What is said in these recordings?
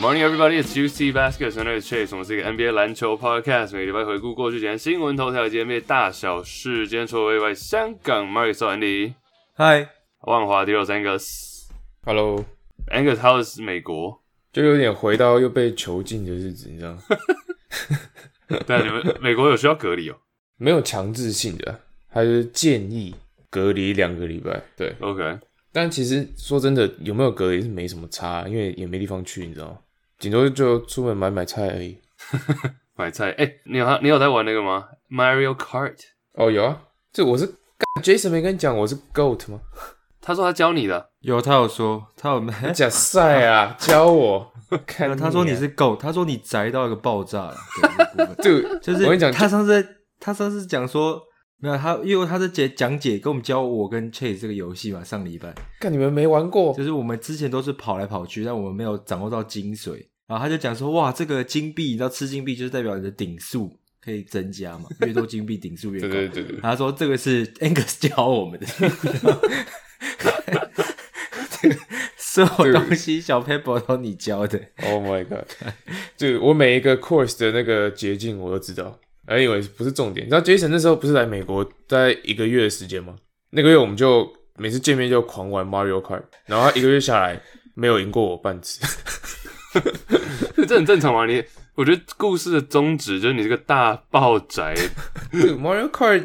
Good morning, everybody. It's Juicy Baskets. My name is Chase. 我们是一个 NBA 篮球 podcast，每个礼拜回顾过去几天新闻头条以及 NBA 大小事。今天除了意外，香港 Mario 少 Andy，嗨万华第六 Angus。Hello。Angus，How is 美国，就有点回到又被囚禁的日子，你知道吗？对啊，你们美国有需要隔离哦。没有强制性的，还是建议隔离两个礼拜。对，OK，但其实说真的，有没有隔离是没什么差，因为也没地方去，你知道吗？顶多就出门买买菜而已。买菜。哎、你有你有在玩那个吗？Mario Kart？哦，有啊，这我是 Jason 没跟你讲我是 Goat 吗？他说他教你的。有，他有说，他有没？假赛啊，教我。看他说你是 Goat，，他说你宅到一个爆炸了。对这部分这个，就是我跟你讲，他上次在他上次讲说没有他，因为他在解讲解跟我们教我跟 Chase 这个游戏嘛，上礼拜看你们没玩过，就是我们之前都是跑来跑去，但我们没有掌握到精髓。然后他就讲说，哇，这个金币，你知道吃金币就是代表你的顶数可以增加嘛，越多金币顶数越高。对对对对，他说这个是 Angus 教我们的，这个 所有东西小 paper 都你教的。Oh my god！就我每一个 course 的那个捷径我都知道。Anyway，不是重点。你知道 Jason 那时候不是来美国待一个月的时间吗？那个月我们就每次见面就狂玩 Mario Kart，然后他一个月下来没有赢过我半次。这很正常嘛？你我觉得故事的宗旨就是你这个大爆宅，Mario Kart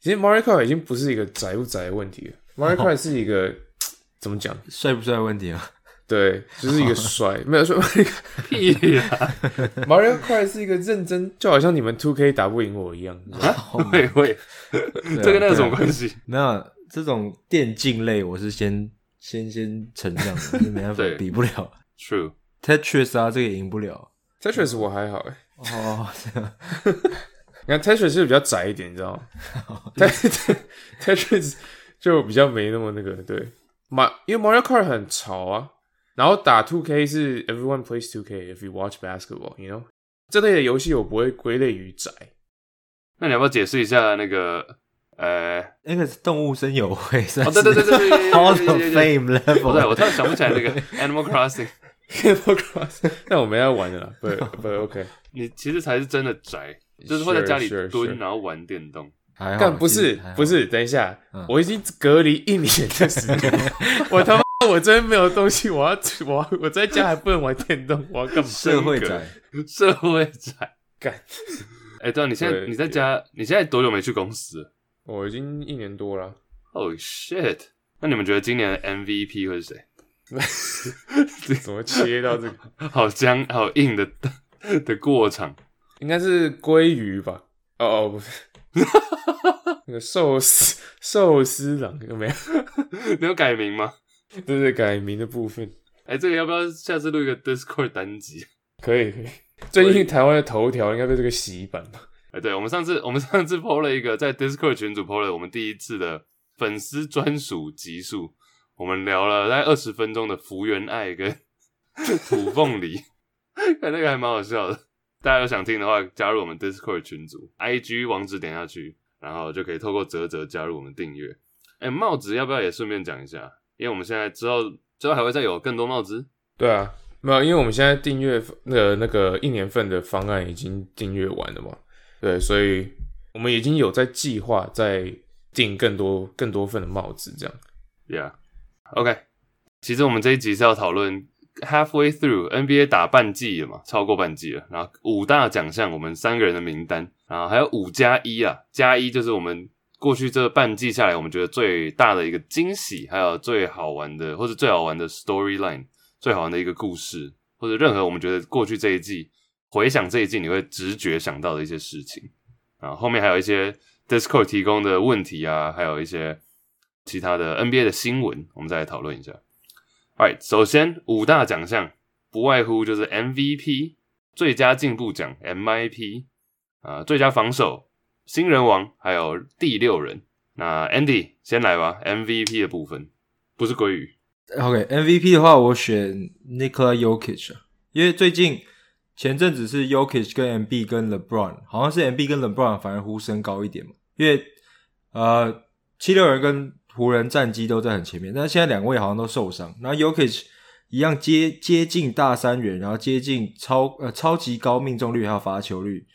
其实 Mario Kart 已经不是一个宅不宅的问题了，Mario Kart 是一个怎么讲？帅不帅的问题啊？对，就是一个帅，没有说屁呀、Mario Kart 是一个认真，就好像你们 Two K 打不赢我一样。会会，这跟那有什么关系？没有这种电竞类，我是先先先承让的，是没办法比不了。True，Tetris 啊，这个也赢不了。Tetris 我还好哎，哦，这样你看 Tetris 是比较窄一点，你知道吗？Tet- Tetris 就比较没那么那个对。马因为 Mario Kart 很潮啊，然后打 Two K 是 Everyone plays Two K if you watch basketball，you know 这类的游戏我不会归类于宅。那你要不要解释一下那个呃？那个是动物森友会，哦，对对对对对对 Hall 对 of，Fame level 对，我。突然想不起来那个 Animal Crossing。Animal Crossing，但我们要玩的啦，不不 OK。你其实才是真的宅，就是会在家里 Sure, sure, 蹲 sure 然后玩电动。还好，干不是不，是，等一下，嗯我已经隔离一年的时间，我他妈我真没有东西，我要我要我在家还不能玩电动，我要干嘛？社会宅。社会宅。干，哎，对啊，你现在你在家，你现在多久没去公司我已经一年多了。？Oh shit！那你们觉得今年的 MVP 会是谁？怎么切到这个？好僵好硬的的过场。应该是鲑鱼吧？哦哦，不是，那个寿司寿司郎有没有？你有改名吗？这是改名的部分，哎，这个要不要下次录一个 Discord 单集？可以可以。最近台湾的头条应该被这个洗版吧？哎，对，我们上次我们上次 PO 了一个在 Discord 群组 PO 了我们第一次的粉丝专属集数，我们聊了大概二十分钟的福原爱跟 土凤梨，看那个还蛮好笑的。大家有想听的话，加入我们 Discord 群组，IG 网址点下去，然后就可以透过泽泽加入我们订阅。哎，帽子要不要也顺便讲一下？因为我们现在之后之后还会再有更多帽子。对啊，没有，因为我们现在订阅那个那个一年份的方案已经订阅完了嘛，对，所以我们已经有在计划在订更多更多份的帽子，这样。OK，、其实我们这一集是要讨论 halfway through NBA 打半季了嘛，超过半季了。然后五大奖项，我们三个人的名单，然后还有五加一啊，加一就是我们过去这半季下来，我们觉得最大的一个惊喜，还有最好玩的或者最好玩的 storyline，最好玩的一个故事，或或者任何我们觉得过去这一季回想这一季你会直觉想到的一些事情啊。后面还有一些 Discord 提供的问题啊，还有一些其他的 NBA 的新闻，我们再来讨论一下。Alright，首先五大奖项不外乎就是 MVP、最佳进步奖 MIP 啊、最佳防守、新人王，还有第六人。那 Andy 先来吧，MVP 的部分不是鲑鱼，OK，MVP 的话，我选 Nikola Jokic，啊因为最近前阵子是 Jokic 跟 MB 跟 LeBron，好像是 MB 跟 LeBron 反而呼声高一点嘛，因为呃七六人跟湖人战绩都在很前面，但现在两位好像都受伤，然后 Jokic 一样接接近大三元，然后接近超呃超级高命中率还有罚球率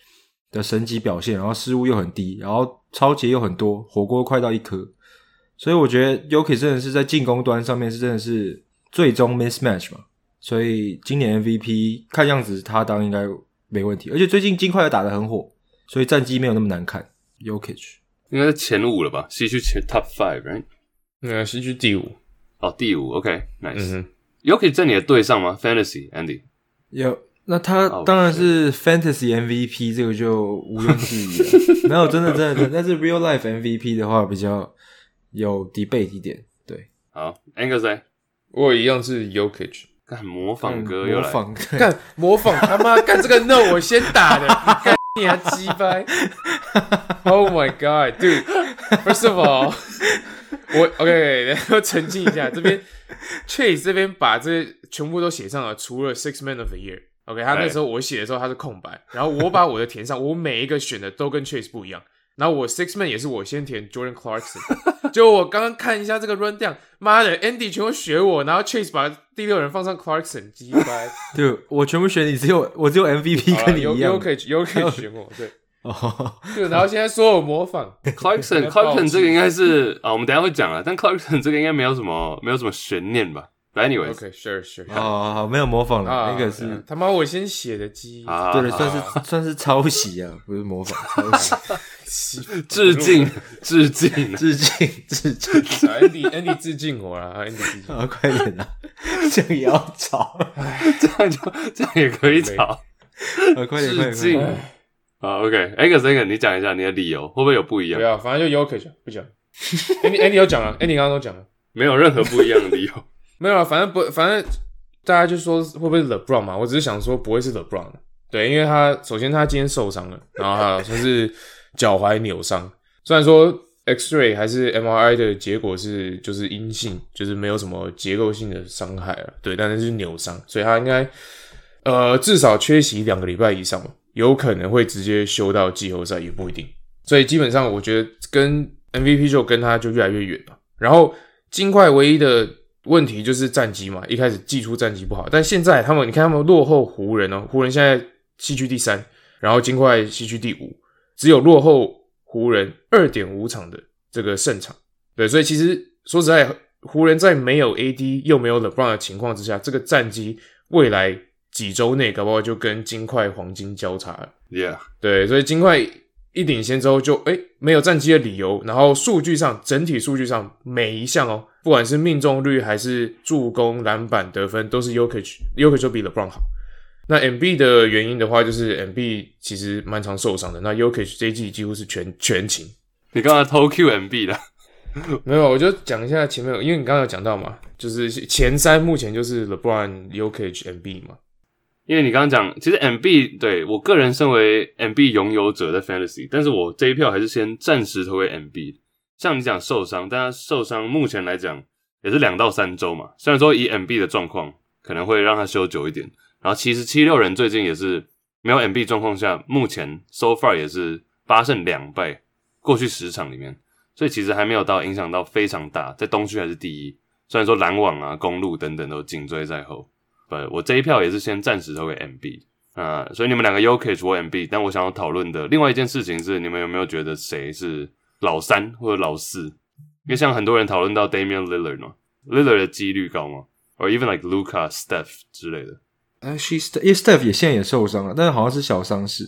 的神级表现，然后失误又很低，然后超级又很多，火锅快到一颗。所以我觉得 YOKI 真的是在进攻端上面是真的是最终 mismatch 嘛，所以今年 MVP 看样子他当应该没问题，而且最近金块也打得很火，所以战绩没有那么难看。Yuki 应该是前五了吧？西区前 Top Five，right？那西区第五，哦，第五，OK，Nice、嗯哼，Yuki 在你的队上吗？Fantasy，Andy，有，那他哦当然是 Fantasy MVP，这个就毋庸置疑了。没有，真的真的真的，但是 Real Life MVP 的话比较有 debate 一点。对，好，Angus 在我也一样是 Yokich。干模仿哥又来，模仿，干模仿他妈干这个 no 我先打的，干你还鸡掰！Oh my god, dude! First of all，我 OK，然后澄清一下，这边 Chase 这边把这全部都写上了，除了 Six Man of the Year。OK，他那时候我写的时候他是空白，然后我把我的填上，我每一个选的都跟 Chase 不一样。然后我 Six Man 也是我先填 Jordan Clarkson，就我刚刚看一下这个 run down，妈的 Andy 全部学我，然后 Chase 把第六人放上 Clarkson，鸡掰。对我全部选你，只有我只有 MVP 跟你一样。u k u k 选我，对。哦，对，然后现在说我模仿，Clarkson，Clarkson 这个应该是啊，我们等下会讲啊，但 Clarkson 这个应该没有什么没有什么悬念吧？But anyways，OK，sure sure，好好好，没有模仿了，啊，那个是他妈我先写的鸡，啊，对的，好算是算是抄袭啊，不是模仿，抄袭，致敬致敬，致敬致敬，Andy Andy 致敬我啦，Andy 致敬，啊，快点啦，这样也要吵，这样就这样也可以吵啊，快点快致点，敬啊。OK，Angus Angus，你讲一下你的理由会不会有不一样对啊，反正就 y o k 讲不讲，Andy Andy 有讲了，Andy 刚刚都讲了，没有任何不一样的理由。没有啊，反正不，反正大家就说会不会是 LeBron 嘛，我只是想说不会是 LeBron，对，因为他首先他今天受伤了，然后还有算是脚踝扭伤，虽然说 X-ray 还是 MRI 的结果是就是阴性，就是没有什么结构性的伤害了，对，但是是扭伤，所以他应该呃至少缺席两个礼拜以上嘛，有可能会直接休到季后赛也不一定，所以基本上我觉得跟 MVP 就跟他就越来越远了。然后金块唯一的问题就是战绩嘛，一开始季初战绩不好，但现在他们你看他们落后湖人哦，湖人现在西区第三，然后金块西区第五，只有落后湖人二点五场的这个胜场。对，所以其实说实在，湖人在没有 AD 又没有 LeBron 的情况之下，这个战绩未来几周内搞不好就跟金块黄金交叉了。Yeah，对，所以金块一领先之后就哎没有战绩的理由，然后数据上整体数据上每一项哦，不管是命中率还是助攻、篮板、得分，都是 Yokich，Yokich 就比 LeBron 好。那 MB 的原因的话，就是 MB 其实蛮常受伤的，那 Yokich 这一季几乎是全全勤。你刚才偷 QMB 的，没有，我就讲一下前面，因为你刚刚有讲到嘛，就是前三目前就是 LeBron、Yokich、MB 嘛。因为你刚刚讲，其实 MB 对我个人身为 MB 拥有者的 Fantasy，但是我这一票还是先暂时投给 MB。像你讲受伤，但他受伤目前来讲也是两到三周嘛。虽然说以 MB 的状况可能会让他休久一点，然后其实七六人最近也是没有 MB 状况下，目前 so far 也是八胜两败，过去十场里面，所以其实还没有到影响到非常大，在东区还是第一。虽然说篮网啊、公路等等都紧追在后。呃，我这一票也是先暂时投给 MB 啊、所以你们两个 Yokich 或 MB，但我想要讨论的另外一件事情是，你们有没有觉得谁是老三或者老四？因为像很多人讨论到 Damian Lillard 嘛，Lillard 的几率高吗？or even like Luca、Steph 之类的？呃，She Steph，因为 Steph 也现在也受伤了，但是好像是小伤势。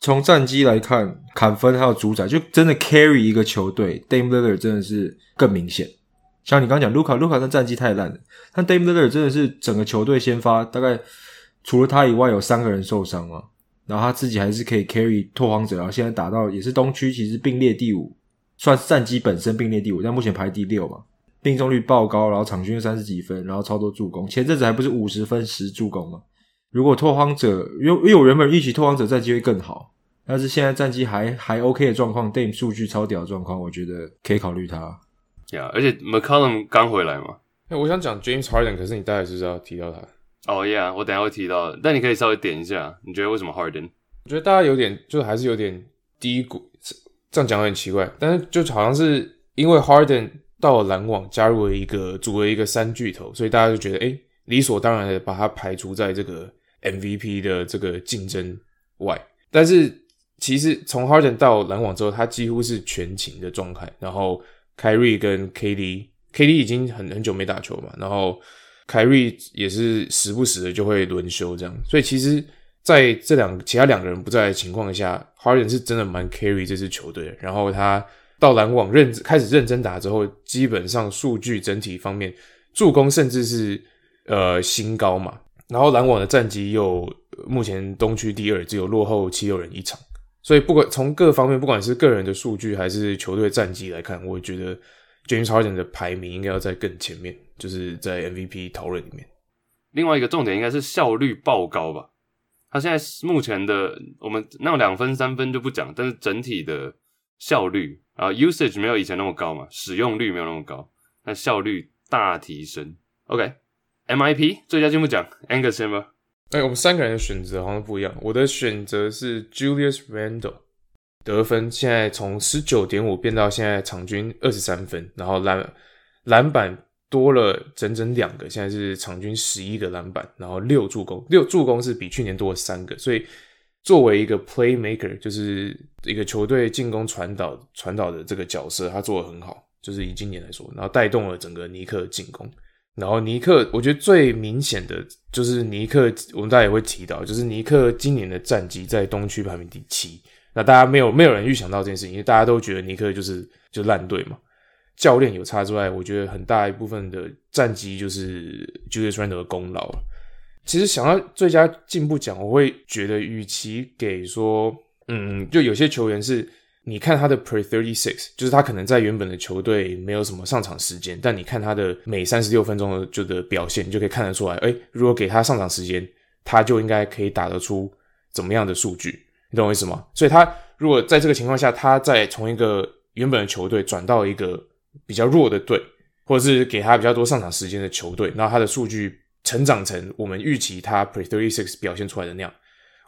从战绩来看，砍分还有主宰，就真的 carry 一个球队，Dame Lillard 真的是更明显。像你刚刚讲卢卡，卢卡的战绩太烂了，但 Dame Lillard 真的是整个球队先发，大概除了他以外有三个人受伤嘛，然后他自己还是可以 carry 拓荒者，然后现在打到也是东区，其实并列第五，算是战绩本身并列第五，但目前排第六嘛，命中率爆高，然后场均三十几分，然后超多助攻，前阵子还不是五十分十助攻吗？如果拓荒者，因为因为我原本预期拓荒者战绩会更好，但是现在战绩还还 OK 的状况，Dame 数据超屌的状况，我觉得可以考虑他。呀而且 McCollum 刚回来嘛。哎、我想讲 James Harden，可是你大概是不是要提到他？哦、yeah，我等下会提到，但你可以稍微点一下，你觉得为什么 Harden？我觉得大家有点，就还是有点低谷，这样讲有点奇怪，但是就好像是因为 Harden 到了篮网，加入了一个组了一个三巨头，所以大家就觉得，哎、理所当然的把他排除在这个 MVP 的这个竞争外。但是其实从 Harden 到篮网之后，他几乎是全勤的状态，然后凯瑞跟 KD，KD 已经很很久没打球嘛，然后凯瑞也是时不时的就会轮休这样，所以其实在这两其他两个人不在的情况下，Harden 是真的蛮 carry 这支球队的。然后他到篮网认开始认真打之后，基本上数据整体方面，助攻甚至是呃新高嘛。然后篮网的战绩又目前东区第二，只有落后七六人一场。所以不管从各方面，不管是个人的数据还是球队战绩来看，我觉得 James Harden 的排名应该要在更前面，就是在 MVP 讨论里面。另外一个重点应该是效率爆高吧。他现在目前的我们那两分三分就不讲，但是整体的效率啊 usage 没有以前那么高嘛，使用率没有那么高，但效率大提升。OK，MIP、最佳进步奖 Angus 先吧。哎、我们三个人的选择好像不一样。我的选择是 Julius Randle，得分现在从十九点五变到现在场均二十三分，然后篮篮板多了整整两个，现在是场均十一个篮板，然后六助攻，六助攻是比去年多了三个，所以作为一个 playmaker，就是一个球队进攻传导传导的这个角色，他做的很好，就是以今年来说，然后带动了整个尼克的进攻。然后尼克，我觉得最明显的就是尼克，我们大家也会提到，就是尼克今年的战绩在东区排名第七。那大家没有没有人预想到这件事情，因为大家都觉得尼克就是就烂队嘛。教练有差之外，我觉得很大一部分的战绩就是 Julius Randle 的功劳。其实想到最佳进步奖，我会觉得，与其给说，嗯，就有些球员是，你看他的 per thirty six，就是他可能在原本的球队没有什么上场时间，但你看他的每三十六分钟的就的表现，你就可以看得出来，哎，如果给他上场时间，他就应该可以打得出怎么样的数据，你懂我意思吗？所以他如果在这个情况下，他再从一个原本的球队转到一个比较弱的队，或者是给他比较多上场时间的球队，然后他的数据成长成我们预期他 pre thirty six 表现出来的那样，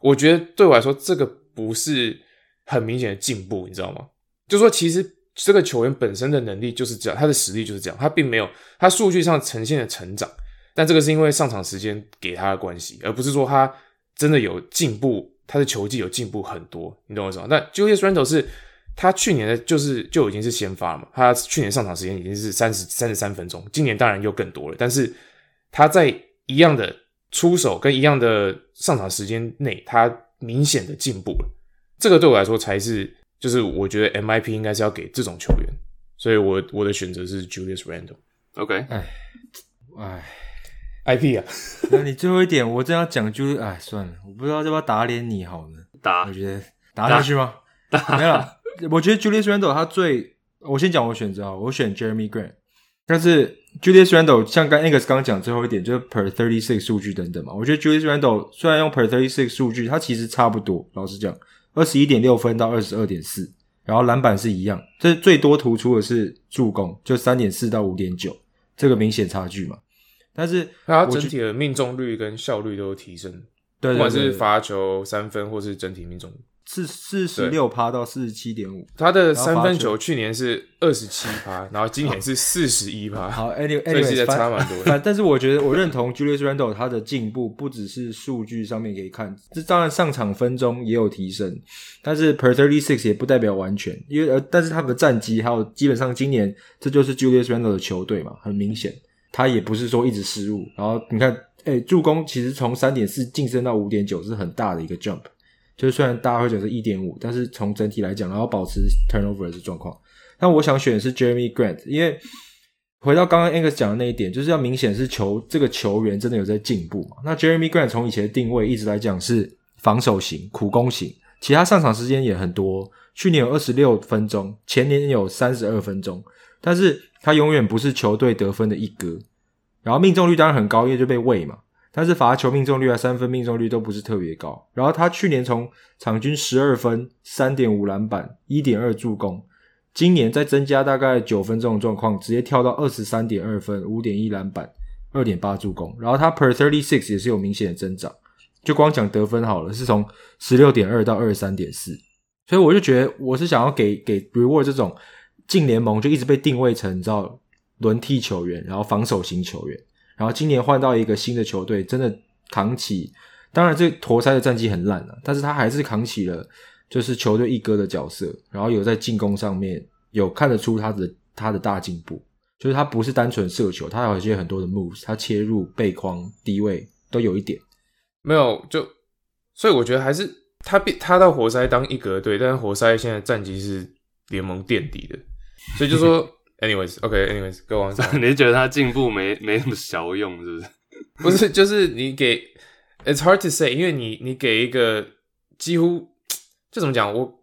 我觉得对我来说，这个不是很明显的进步，你知道吗？就说其实这个球员本身的能力就是这样，他的实力就是这样，他并没有他数据上呈现的成长，但这个是因为上场时间给他的关系，而不是说他真的有进步，他的球技有进步很多，你懂我意思吗？但 Julius Randle 是他去年的就是就已经是先发了嘛，他去年上场时间已经是三十三十三分钟，今年当然又更多了，但是他在一样的出手跟一样的上场时间内，他明显的进步了。这个对我来说才是，就是我觉得 MIP 应该是要给这种球员，所以我我的选择是 Julius Randle。OK，哎哎，IP 啊，那你最后一点，我正要讲就是，哎，算了，我不知道要不要打脸你好呢？打我觉得打下去吗？没有啦，我觉得 Julius Randle 他最，我先讲我选择啊，我选 Jeremy Grant，但是 Julius Randle 像刚 Angus 刚讲最后一点，就是 per thirty six 数据等等嘛，我觉得 Julius Randle 虽然用 per thirty six 数据，他其实差不多，老实讲，二十一点六分到二十二点四，然后篮板是一样，这最多突出的是助攻，就三点四到五点九，这个明显差距嘛。但是他整体的命中率跟效率都提升，对对不管是罚球、三分或是整体命中率。是四十六趴到四十七点五。他的三分球去年是二十七趴，然后今年是四十一趴。好，anyway，所以其实 anyway，反差蛮多的反但是我觉得我认同 Julius Randle 他的进步不只是数据上面可以看，这当然上场分钟也有提升，但是 per thirty six 也不代表完全，因为呃，但是他们的战绩还有基本上今年这就是 Julius Randle 的球队嘛，很明显他也不是说一直失误，然后你看，哎、助攻其实从三点四晋升到五点九是很大的一个 jump。就是虽然大家会觉得是一点五，但是从整体来讲，然后保持 turnover 的状况。但我想选的是 Jeremy Grant，因为回到刚刚 Angus 讲的那一点，就是要明显是球这个球员真的有在进步嘛。那 Jeremy Grant 从以前的定位一直来讲是防守型、苦攻型，其他上场时间也很多。去年有二十六分钟，前年有三十二分钟，但是他永远不是球队得分的一哥。然后命中率当然很高，因为就被喂嘛。但是罚球命中率啊、三分命中率都不是特别高。然后他去年从场均十二分、三点五篮板、一点二助攻，今年再增加大概九分这种状况，直接跳到二十三点二分、五点一篮板、二点八助攻。然后他 per thirty six 也是有明显的增长。就光讲得分好了，是从十六点二到二十三点四。所以我就觉得，我是想要给给 reward 这种进联盟就一直被定位成你知道轮替球员，然后防守型球员，然后今年换到一个新的球队，真的扛起。当然，这活塞的战绩很烂啊，但是他还是扛起了就是球队一哥的角色，然后有在进攻上面有看得出他的他的大进步，就是他不是单纯射球，他有一些很多的 moves，他切入背筐低位都有一点。没有就，所以我觉得还是他变他到活塞当一格队，但是活塞现在战绩是联盟垫底的，所以就说 anyways，OK，anyways，各王 你是觉得他进步没 没什么效用，是不是？不是，就是你给，it's hard to say，因为你你给一个几乎就怎么讲，我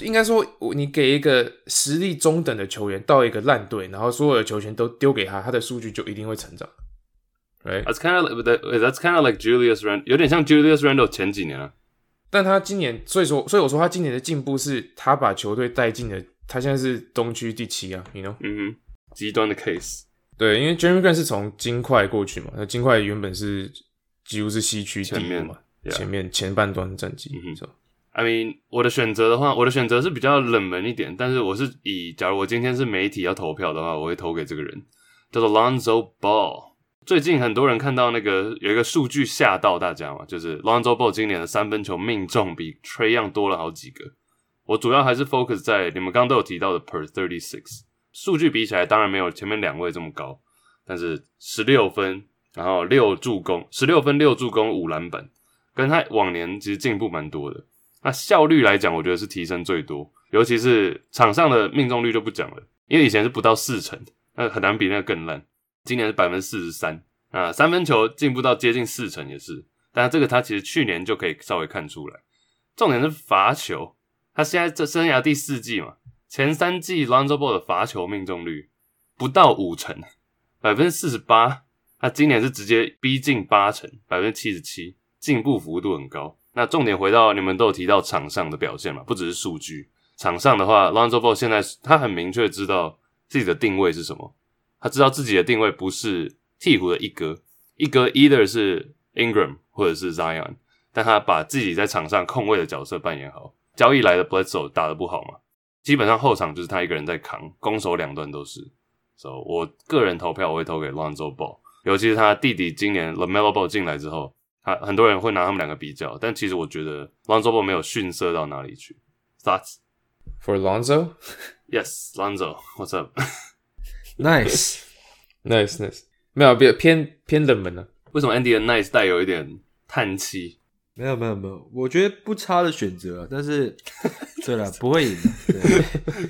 应该说，我你给一个实力中等的球员到一个烂队，然后所有的球权都丢给他，他的数据就一定会成长。Right? That's kind of like that's kind of like Julius Randle，有点像 Julius Randle 前几年啊。但他今年，所以说，所以我说他今年的进步是他把球队带进了，他现在是东区第七啊，你 know？嗯哼，极端的 case。对，因为 Jeremy Grant 是从金块过去嘛，那金块原本是几乎是西区第一前面嘛，yeah 前面前半段的战绩，嗯哼 I mean，我的选择的话，我的选择是比较冷门一点，但是我是以，假如我今天是媒体要投票的话，我会投给这个人，叫做 Lonzo Ball。最近很多人看到那个有一个数据吓到大家嘛，就是 Lonzo Ball 今年的三分球命中比 Trey Young 多了好几个。我主要还是 focus 在你们刚刚都有提到的 per thirty six 数据比起来，当然没有前面两位这么高，但是十六分，然后六助攻，十六分六助攻五篮板，跟他往年其实进步蛮多的。那效率来讲，我觉得是提升最多，尤其是场上的命中率就不讲了，因为以前是不到四成，那很难比那个更烂。今年是百分之四十三啊，三分球进步到接近四成也是，但这个他其实去年就可以稍微看出来。重点是罚球，他现在这生涯第四季嘛，前三季 Lonzo Ball 的罚球命中率不到五成，百分之四十八，他今年是直接逼近八成，百分之七十七，进步幅度很高。那重点回到你们都有提到场上的表现嘛，不只是数据。场上的话，Lonzo Ball 现在他很明确知道自己的定位是什么，他知道自己的定位不是鹈鹕的一哥，一哥 either 是 Ingram 或者是 Zion，但他把自己在场上控卫的角色扮演好。交易来的 Bledsoe 打得不好嘛，基本上后场就是他一个人在扛，攻守两端都是。所、以我个人投票我会投给 Lonzo Ball，尤其是他弟弟今年 Lamelo Ball 进来之后，他很多人会拿他们两个比较，但其实我觉得 Lonzo Ball 没有逊色到哪里去。Thoughts? For Lonzo, Yes, Lonzo, what's up? Nice，nice nice，没有，比偏偏冷门呢、为什么 Andy 的 Nice 带有一点叹气？没有没有没有，我觉得不差的选择啊，但是 对了，不会赢的。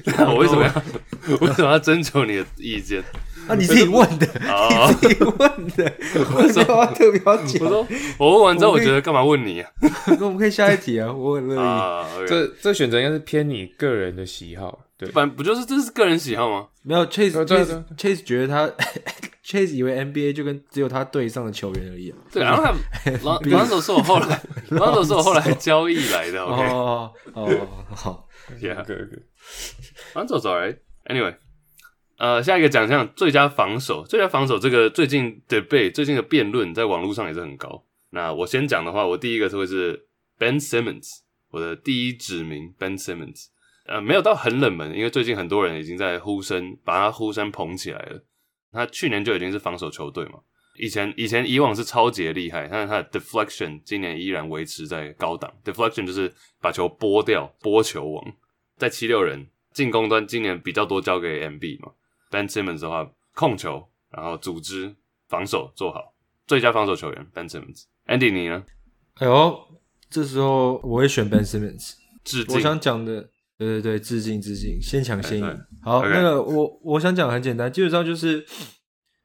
对 我为什么要为什么要征求你的意见？啊，你自己问的，哦你自己问的，我说要特别要讲？我说我问完之后，我觉得干嘛问你啊？那我们可以下一题啊，我很乐意。啊，这这选择应该是偏你个人的喜好，对，反不就是这是个人喜好吗？没有 Chase 对对 Chase Chase 觉得他 Chase 以为 NBA 就跟只有他队上的球员而已啊。对，然后他 狼狼手是我后来 狼手是我后来交易来的，OK，哦哦好，Yeah 对对，狼手 alright。Anyway，呃，下一个奖项最佳防守，最佳防守这个最近 debate 最近的辩论在网络上也是很高。那我先讲的话，我第一个是会是 Ben Simmons，我的第一指名 Ben Simmons。呃，没有到很冷门，因为最近很多人已经在呼声把他呼声捧起来了。他去年就已经是防守球队嘛，以前以前以往是超级厉害，但是他的 deflection 今年依然维持在高档。deflection 就是把球拨掉，拨球王。在七六人进攻端今年比较多交给 MB 嘛，Ben Simmons 的话控球，然后组织防守做好，最佳防守球员 Ben Simmons。Andy 你呢？哎呦，这时候我会选 Ben Simmons。致敬我想讲的对对对，致敬致敬，先抢先赢。好那个我我想讲很简单，基本上就是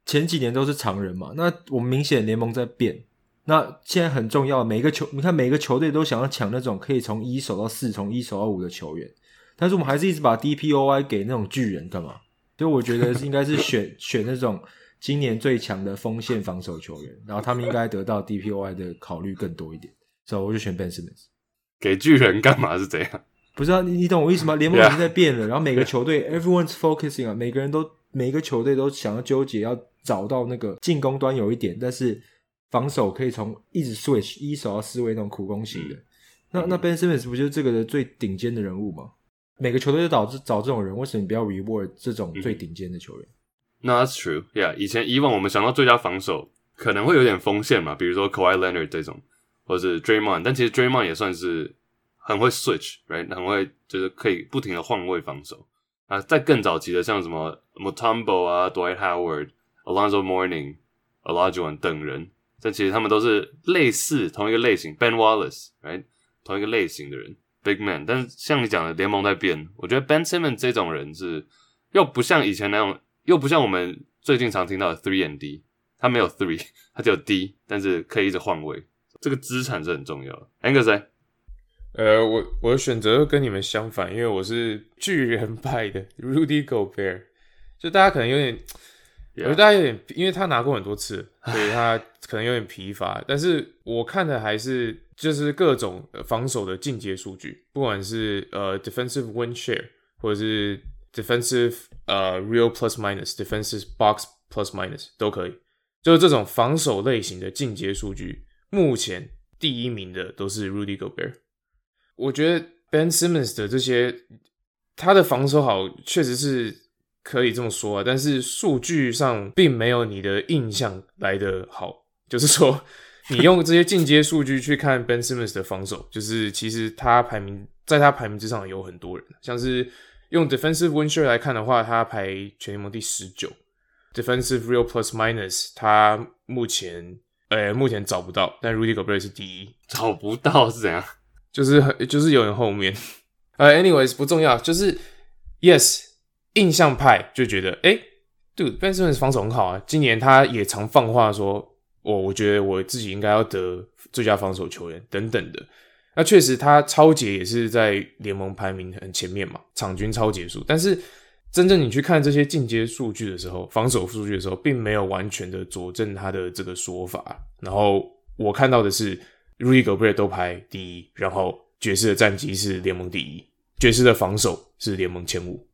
前几年都是常人嘛，那我们明显联盟在变。那现在很重要，每个球，你看每个球队都想要抢那种可以从一守到四，从一守到五的球员，但是我们还是一直把 DPOY 给那种巨人干嘛？所以我觉得应该是选 选那种今年最强的锋线防守球员，然后他们应该得到 DPOY 的考虑更多一点，所以我就选 Ben Simmons。给巨人干嘛是这样？不是啊，你你懂我意思吗？联盟已经在变了，然后每个球队 everyone's focusing 啊，每个人都每一个球队都想要纠结，要找到那个进攻端有一点，但是防守可以从一直 switch 一手要四位那种苦攻型的。那那 Ben Simmons 不就是这个的最顶尖的人物吗？每个球队都导致找这种人，为什么你不要 reward 这种最顶尖的球员？那 that's true. Yeah，以前以往我们想到最佳防守可能会有点风险嘛，比如说 Kawhi Leonard 这种，或者是 Draymond，但其实 Draymond 也算是很会 switch，right，很会就是可以不停的换位防守啊。在更早期的像什么 Mutombo 啊、Dwight Howard、Alonzo Mourning、Olajuwon 等人，但其实他们都是类似同一个类型，Ben Wallace，right，同一个类型的人，big man。但是像你讲的，联盟在变，我觉得 Ben Simmons 这种人是又不像以前那种，又不像我们最近常听到的 three and D，他没有 three，他只有 D，但是可以一直换位，这个资产是很重要的。Angus？呃，我我的选择跟你们相反，因为我是巨人派的 Rudy Gobert，就大家可能有点我觉得大家有点，因为他拿过很多次，所以他可能有点疲乏。但是我看的还是就是各种呃防守的进阶数据，不管是呃 defensive win share 或者是 defensive 呃 real plus minus defensive box plus minus 都可以。就是这种防守类型的进阶数据，目前第一名的都是 Rudy Gobert。我觉得 Ben Simmons 的这些他的防守好，确实是可以这么说啊，但是数据上并没有你的印象来的好。就是说，你用这些进阶数据去看 Ben Simmons 的防守，就是其实他排名在他排名之上有很多人，像是用 defensive win share 来看的话，他排全联盟第十九，defensive real plus minus 他目前呃目前找不到，但 Rudy Gobert 是第一，找不到是怎样？就是很就是有人后面，呃，anyways 不重要，就是 yes 印象派就觉得，哎、对 Ben Simmons 防守很好啊，今年他也常放话说，我我觉得我自己应该要得最佳防守球员等等的。那确实，他超节也是在联盟排名很前面嘛，场均超节数。但是真正你去看这些进阶数据的时候，防守数据的时候，并没有完全的佐证他的这个说法。然后我看到的是，Rudy Gobert 都排第一，然后爵士的战绩是联盟第一，爵士的防守是联盟前五。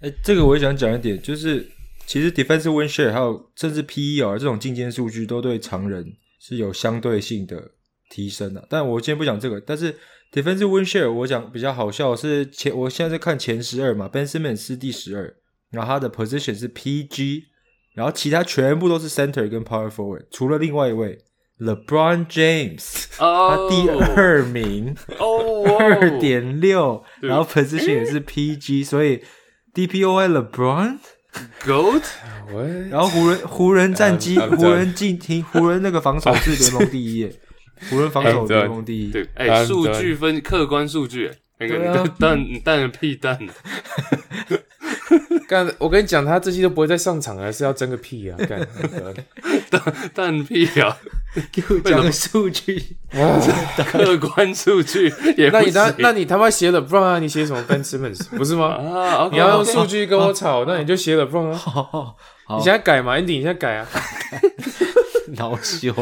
哎、这个我也想讲一点，就是其实 defensive win share 还有甚至 PER 这种进阶数据都对常人是有相对性的提升的、但我今天不讲这个，但是 defensive win share 我讲比较好笑是前我现在在看前十二嘛，Ben Simmons 是第十二，然后他的 position 是 PG，然后其他全部都是 center 跟 power forward，除了另外一位 LeBron James，他哦第二名。哦，二点六，然后 position 也是 PG，所以 DPOY LeBron，Goat，我然后湖人湖人战绩湖人进停湖人那个防守是联盟第一耶，湖人防守联盟第一，对，哎、数据分客观数据，蛋你蛋屁蛋，干，我跟你讲，他这期都不会再上场了，是要争个屁啊！干，蛋蛋屁啊！给我讲数据，客观数据也不那你他那你他妈写了 Brown 啊？你写什么 Ben Simmons 不是吗？啊你要用数据跟我吵，那你就写了 Brown 啊！好你现在改嘛，Andy，你现在改啊！恼羞，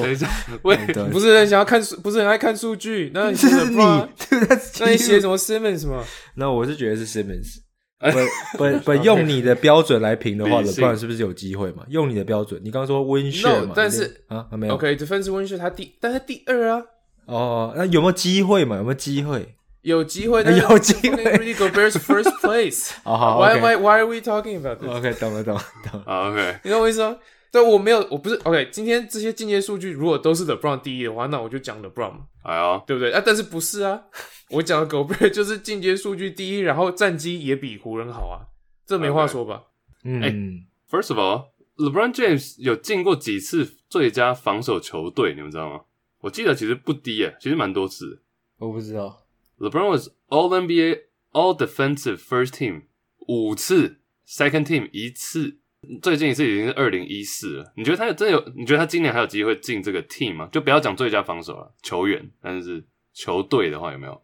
喂，不是很想要看数，不是很爱看数据，那你写了这是你那你写什么？么 Simmons 嘛？那我是觉得是 Simmons。本本不，用你的标准来评的话，不管是不是有机会嘛？用你的标准，你刚刚说温血嘛？但是啊，没有。OK，这分是温血，他第，但他第二啊。哦，那有没有机会嘛？有没有机会？有机会的，有机会。Go Bears first place。好，Why Why Why are we talking about this？OK，懂了懂了懂了。OK，你跟我说。对，我没有，我不是 OK。今天这些进阶数据如果都是 LeBron 第一的话，那我就讲 LeBron 嘛，哎呀，对不对？啊，但是不是啊？我讲的狗贝就是进阶数据第一，然后战绩也比湖人好啊，这没话说吧？嗯，First of all，LeBron James 有进过几次最佳防守球队，你们知道吗？我记得其实不低耶，其实蛮多次。我不知道。LeBron was All NBA All Defensive First Team 五次，Second Team 一次，最近一次已经是二零一四了。你觉得他有真的有？你觉得他今年还有机会进这个 Team 吗？就不要讲最佳防守了，球员，但是球队的话有没有？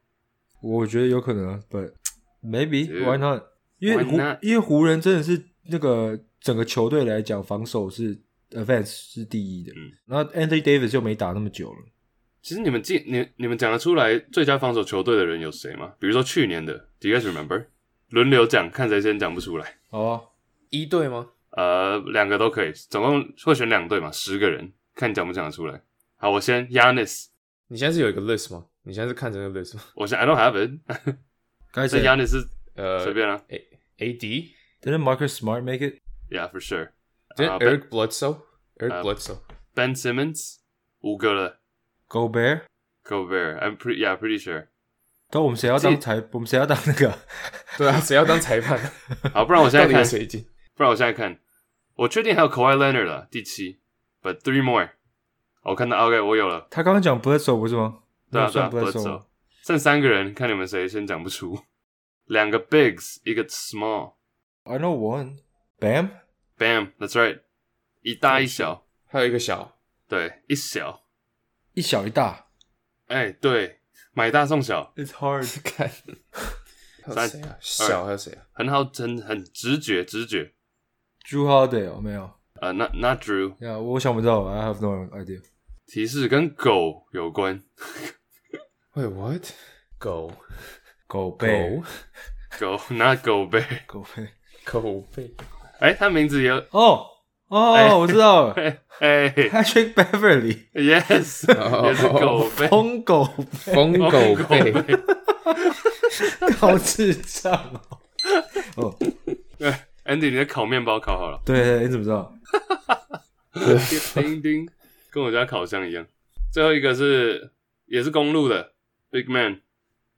我觉得有可能啊，But maybe why not？因为湖？因为湖人真的是那个整个球队来讲，防守是 advance 是第一的。嗯然后 Anthony Davis 就没打那么久了。其实你们记你你们讲得出来最佳防守球队的人有谁吗？比如说去年的，Do you guys remember？轮流讲，看谁先讲不出来。好啊，一队吗？呃，两个都可以，总共会选两队嘛，十个人，看你讲不讲得出来。好，我先 Yanis，你现在是有一个 list 吗？你现在是看这个 list 吗？我先 I don't have it，这该谁 Yanis 是呃，随便啊 A A D，？Didn't Marcus Smart make it？，Yeah for sure。这啊 Eric Bledsoe，Eric 呃 Bledsoe，Ben Simmons 五个了 Gobert，，Gobert，I'm pretty yeah pretty sure。都我们谁要当裁？我们谁要当那个？对啊，谁要当裁判？好，不然我现在看，谁进？不然我现在看，我确定还有 Kawhi Leonard 了，第七，But three more。我看到 OK，我有了，他刚刚讲 Bledsoe 不是吗？对啊对啊那有算 Bledsoe，Bledsoe 吗剩三个人，看你们谁先讲不出。两个 bigs，一个 small。I know one. Bam. Bam，that's right，一大一小，还有一个小，对，一小，一小一大。哎，对，买大送小，It's hard. 看还有谁啊？小还有谁啊？很好，很很直觉，直觉。Drew Holiday 有没有？呃、n o t not Drew，呀、我想不到，I have no idea。提示跟狗有关，喂，what？狗狗背，狗狗，not 狗背。狗背。狗背，哎，他名字有，哦哦，哎我知道了哎哎，Patrick Beverly，，yes，哦也是狗背，疯狗疯狗背，好智障哦。哦，Andy，你的烤面包烤好了，对对，你怎么知道？叮叮，跟我家烤箱一样。最后一个是也是公路的 Big Man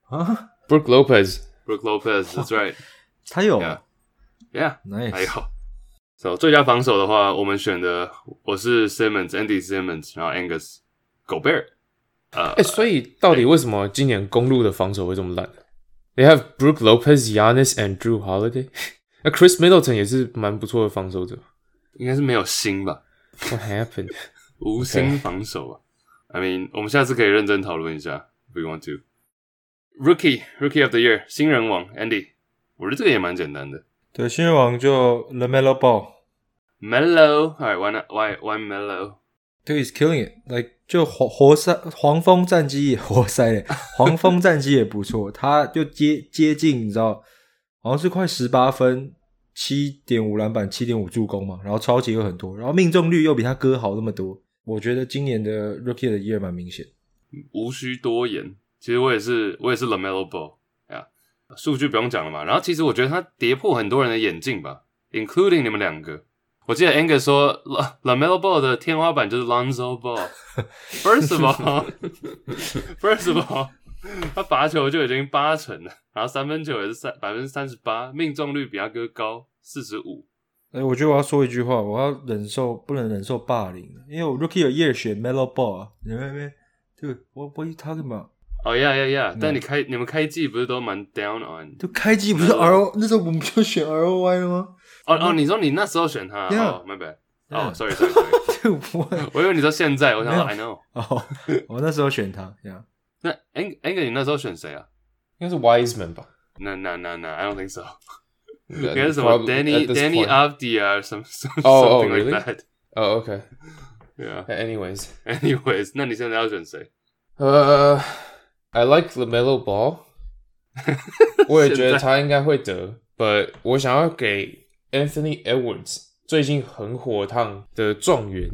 啊，Brook Lopez，Brook Lopez，that's right，yeah，他有 yeah，，nice，还有。So, 最佳防守的话，我们选的我是 Simmons，Andy Simmons，然后 Angus 狗贝尔。呃哎，所以到底为什么今年公路的防守会这么烂？They have Brook Lopez, Giannis and Drew Holiday。那 Chris Middleton 也是蛮不错的防守者。应该是没有心吧，What happened？无心防守啊。I mean，我们下次可以认真讨论一下，if we want to。Rookie Rookie of the Year 新人王 Andy，我觉得这个也蛮简单的。对，新人王就 Lamelo Ball。Mellow，Alright，why not why why Mellow？对，is killing it，like 就活活塞黄蜂战绩也活塞嘞，黄蜂战绩也不错，他就接接近，你知道，好像是快十八分，七点五篮板，七点五助攻嘛，然后超级有很多，然后命中率又比他哥好那么多，我觉得今年的 Rookie 的 year 蛮明显。无需多言。其实我也是，我也是 Lamelo Ball 呀，数据不用讲了嘛。然后其实我觉得他跌破很多人的眼镜吧，including 你们两个。我记得 Angus 说 La Lamelo Ball 的天花板就是 Lonzo Ball。First of all，First of all，他罚球就已经八成了，然后三分球也是三百分之三十八，命中率比他哥高四十五。哎、我觉得我要说一句话，我要忍受，不能忍受霸凌，因为我 Rookie 的 year 选 Melo Ball 啊，你们那边？对，What What you talking about？哦呀呀呀！但你开你们开季不是都蛮 down on？就开季不是 R O 那时候我们就选 ROY 了吗？哦哦，你说你那时候选他 Yeah 哦，my bad。哦，sorry sorry sorry。就我 我以为你说现在，我想说 I know。哦，我那时候选他，这样。那 Ang Ang，你那时候选谁啊？应该是 Wiseman 吧？那那那那，I don't think so。应应该是什么 Danny Danny Avdia 什么什么哦哦 something like really？ that。哦，OK。 Yeah. Anyways， Anyways，那你现在要选谁？呃，I like Lamelo Ball，我也觉得他应该会得，But 我想要给 Anthony Edwards 最近很火烫的状元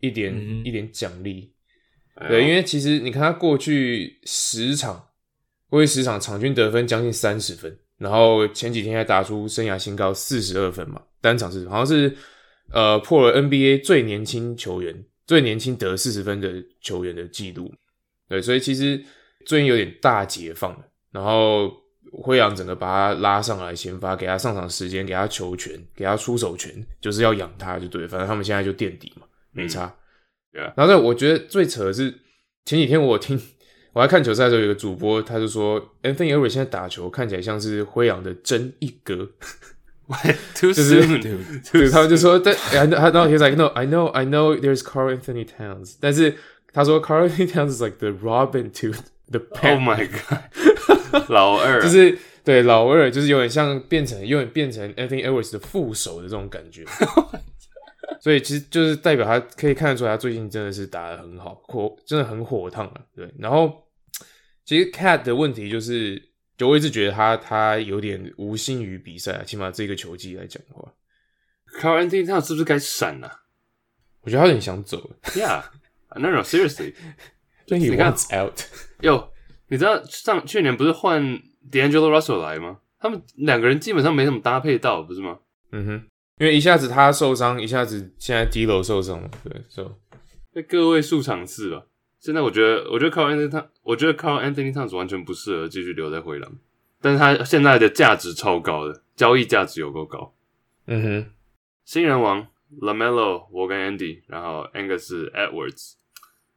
一点、嗯哼一点奖励。 哎对，因为其实你看他过去十场，过去十场场均得分将近三十分，然后前几天还打出生涯新高四十二分嘛，单场是好像是呃破了 NBA 最年轻球员最年轻得四十分的球员的记录。对，所以其实最近有点大解放了，然后灰狼整个把他拉上来先发，给他上场时间，给他球权，给他出手权，就是要养他就对，反正他们现在就垫底嘛，没差。对啊然后呢，我觉得最扯的是前几天我听我在看球赛的时候，有个主播他就说，Anthony Edwards 现在打球看起来像是灰狼的真一哥，Too 就是 soon，对，他们就说，但他然后 he's like no I know I know there's Carl Anthony Towns，但是他说 Carl Anthony Towns is like the Robin to the Oh my god，老二就是对老二，就是有点像变成有点变成 Anthony Edwards 的副手的这种感觉。所以其实就是代表他可以看得出来，他最近真的是打得很好，火真的很火烫啊。对，然后其实 Cat 的问题就是，就我一直觉得他他有点无心于比赛啊，起码这个球技来讲的话 Anthony Towns 是不是该闪了我觉得他有点想走了，？Yeah，no no seriously，所以 he wants out。哟，你知道上去年不是换 D'Angelo Russell 来吗？他们两个人基本上没怎么搭配到，不是吗？嗯哼，因为一下子他受伤，一下子现在低楼受伤了，对，so 那个位数场次吧。现在我觉得，我觉得 Carl Anthony Towns，我觉得 Carl Anthony Towns 完全不适合继续留在灰狼，但是他现在的价值超高的，交易价值有够高。嗯哼，新人王 Lamelo，我跟 Andy，然后 Angus 是 Edwards，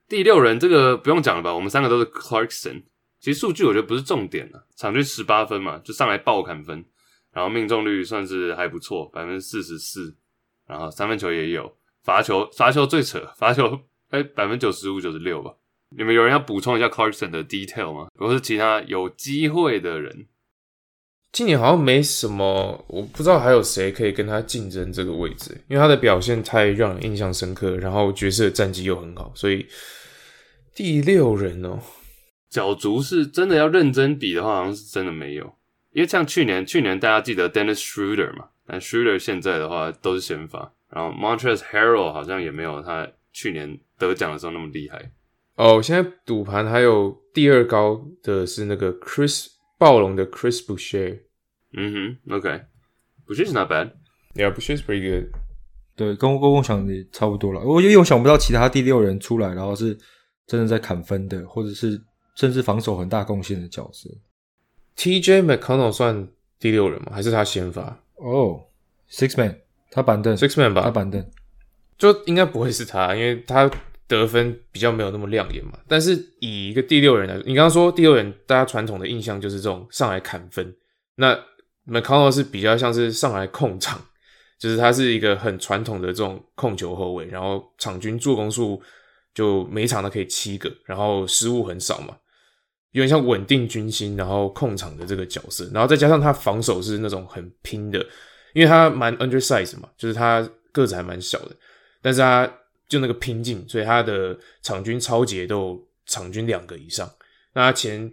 第六人这个不用讲了吧？我们三个都是 Clarkson。其实数据我觉得不是重点了，场均十八分嘛，就上来爆砍分，然后命中率算是还不错，百分之四十四，然后三分球也有，罚球罚球最扯，罚球哎百分之九十五九十六吧。你们有人要补充一下 Clarkson 的 detail 吗？或是其他有机会的人？今年好像没什么，我不知道还有谁可以跟他竞争这个位置，因为他的表现太让人印象深刻，然后角色战绩又很好，所以第六人哦，角逐是真的要认真比的话，好像是真的没有。因为像去年，去年大家记得 Dennis Schroeder 嘛，但 Schroeder 现在的话都是先发，然后 Montrezl Harrell 好像也没有他去年得奖的时候那么厉害。哦，现在赌盘还有第二高的是那个 Chris 暴龙的 Chris Boucher，嗯哼，OK，Bushes not bad。Yeah, Boucher's pretty good. 对，跟我跟我想的差不多了。我因为我想不到其他第六人出来，然后是真的在砍分的，或者是甚至防守很大贡献的角色。TJ McConnell 算第六人吗？还是他先发哦、s i x man，他板凳？Six man 吧，他板凳，就应该不会是他，因为他得分比较没有那么亮眼嘛。但是以一个第六人来说，你刚刚说第六人，大家传统的印象就是这种上来砍分。那 McConnell 是比较像是上来控场，就是他是一个很传统的这种控球后卫，然后场均助攻数就每场都可以七个，然后失误很少嘛，有点像稳定军心，然后控场的这个角色，然后再加上他防守是那种很拼的，因为他蛮 undersize 嘛，就是他个子还蛮小的，但是他就那个拼劲，所以他的场均超节都场均两个以上。那他前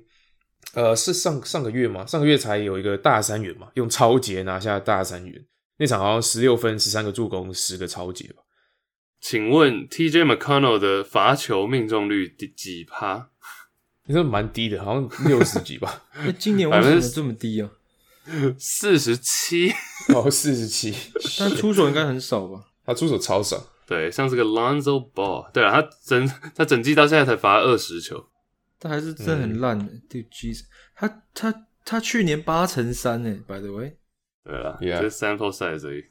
呃是上上个月嘛，上个月才有一个大三元嘛，用超节拿下大三元，那场好像十六分、十三个助攻、十个超节吧。请问 TJ McConnell 的罚球命中率第几趴？你说蛮低的，好像六十几吧，那今年为什么这么低啊？四十七。哦，四十七，但出手应该很少吧？他出手超少。对，像是个 Lonzo Ball。对啊，他整他整季到现在才罚二十球。但还是真的很烂的。对，Jesus，他他他去年八成三诶，by the way。对了 Yeah 这是 sample size 而已。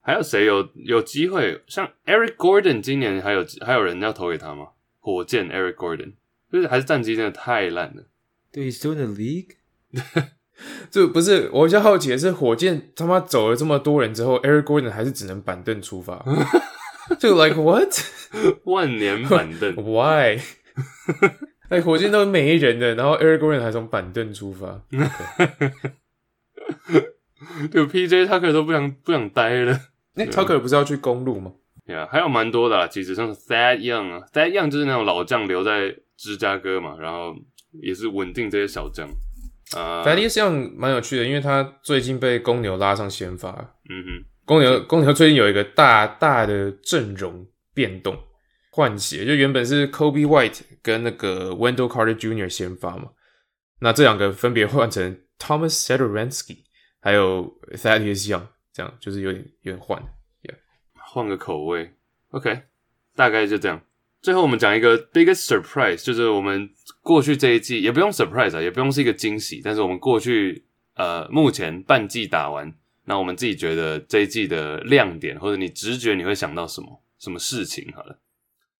还有谁有有机会？像 Eric Gordon 今年还有还有人要投给他吗？火箭 Eric Gordon，就是还是战绩真的太烂了。对，He's in the league。就不是我比较好奇的是，火箭他妈走了这么多人之后，Eric Gordon 还是只能板凳出发，就 like what 万年板凳，why？哎，火箭都没人的，然后 Eric Gordon 还从板凳出发，就 PJ Tucker 都不想不想待了。那 Tucker 不是要去公路吗？对啊，还有蛮多的啦，其实像是 Thad Young 啊，Thad Young 就是那种老将留在芝加哥嘛，然后也是稳定这些小将。啊、f a d i s Young 蛮有趣的，因为他最近被公牛拉上先发，嗯哼，公牛公牛最近有一个大大的阵容变动换血，就原本是 Kobe White 跟那个 Wendell Carter Jr. 先发嘛，那这两个分别换成 Thomas Satoransky 还有 Thaddeus Young，这样就是有点有点换。换个口味，OK，大概就这样。最后我们讲一个 biggest surprise，就是我们过去这一季也不用 surprise 啊，也不用是一个惊喜，但是我们过去呃目前半季打完，那我们自己觉得这一季的亮点，或者你直觉你会想到什么什么事情？好了，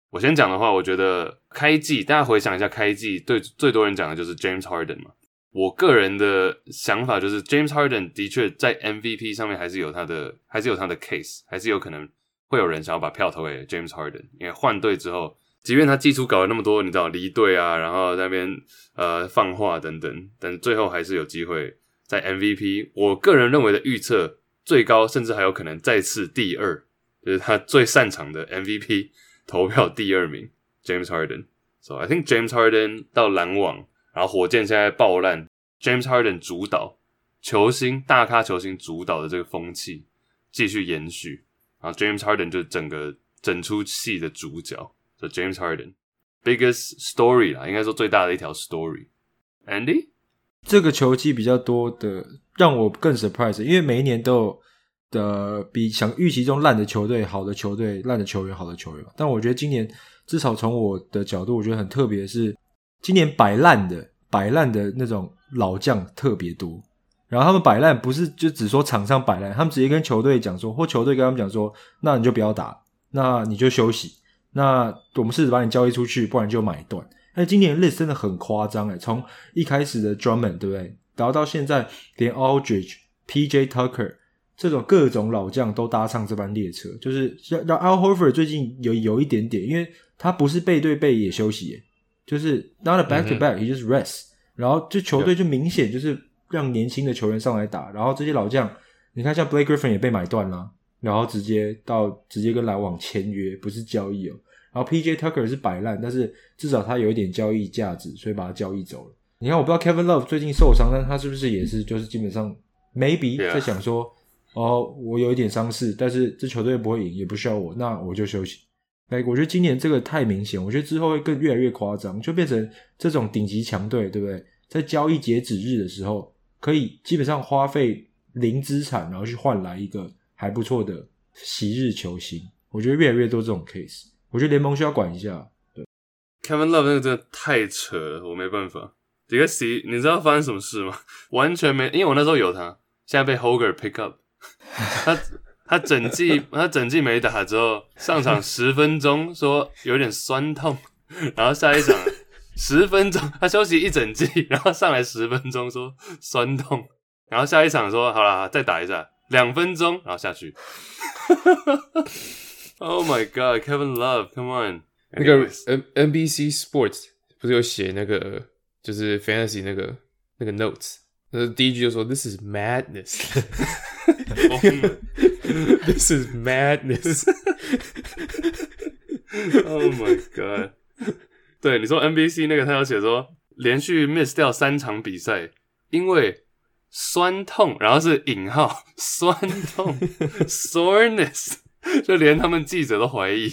我先讲的话，我觉得开季大家回想一下，开季对最多人讲的就是 James Harden 嘛。我个人的想法就是 James Harden 的确在 MVP 上面还是有他的，还是有他的 case，还是有可能会有人想要把票投给 James Harden，因为换队之后，即便他季初搞了那么多，你知道离队啊，然后那边呃放话等等，但最后还是有机会在 MVP。我个人认为的预测最高，甚至还有可能再次第二，就是他最擅长的 MVP。投票第二名 James Harden。So I think James Harden 到篮网，然后火箭现在爆烂，James Harden 主导球星大咖球星主导的这个风气继续延续，然后 James Harden 就整个整出戏的主角。So James Harden biggest story 啦，应该说最大的一条 story。Andy 这个球季比较多的让我更 surprise，因为每一年都有。的比想预期中烂的球队、好的球队、烂的球员、好的球员，但我觉得今年至少从我的角度，我觉得很特别，是今年摆烂的、摆烂的那种老将特别多。然后他们摆烂不是就只说场上摆烂，他们直接跟球队讲说，或球队跟他们讲说，那你就不要打，那你就休息，那我们试着把你交易出去，不然就买断。那今年 list 真的很夸张哎，从一开始的 Drummond 对不对，然后到现在连 Aldridge、PJ Tucker。这种各种老将都搭上这班列车，就是让让 Al Horford 最近有有一点点，因为他不是背对背也休息，就是 not a back to back，he just rest。然后就球队就明显就是让年轻的球员上来打，然后这些老将，你看像 Blake Griffin 也被买断了，然后直接到直接跟篮网签约，不是交易哦。然后 PJ Tucker 是摆烂，但是至少他有一点交易价值，所以把他交易走了。你看我不知道 Kevin Love 最近受伤，但他是不是也是就是基本上 maybe 在想说。哦，我有一点伤势，但是这球队不会赢，也不需要我，那我就休息。哎，我觉得今年这个太明显，我觉得之后会更越来越夸张，就变成这种顶级强队，对不对？在交易截止日的时候，可以基本上花费零资产，然后去换来一个还不错的昔日球星。我觉得越来越多这种 case，我觉得联盟需要管一下。对，Kevin Love 那个真的太扯了，我没办法。这个 C，你知道发生什么事吗？完全没，因为我那时候有他，现在被 Hoger pick up。他他整季 他整季没打之后上场十分钟说有点酸痛，然后下一场十分钟他休息一整季，然后上来十分钟说酸痛，然后下一场说好了再打一下两分钟，然后下去。Oh my god, Kevin Love, come on！那个 N N B C Sports 不是有写那个就是 Fantasy 那个那个 Notes，那第一句就说 This is madness。This is madness. Oh my god！对你说 NBC 那个，他要写说连续 miss 掉三场比赛，因为酸痛，然后是引号 酸痛 soreness，就连他们记者都怀疑。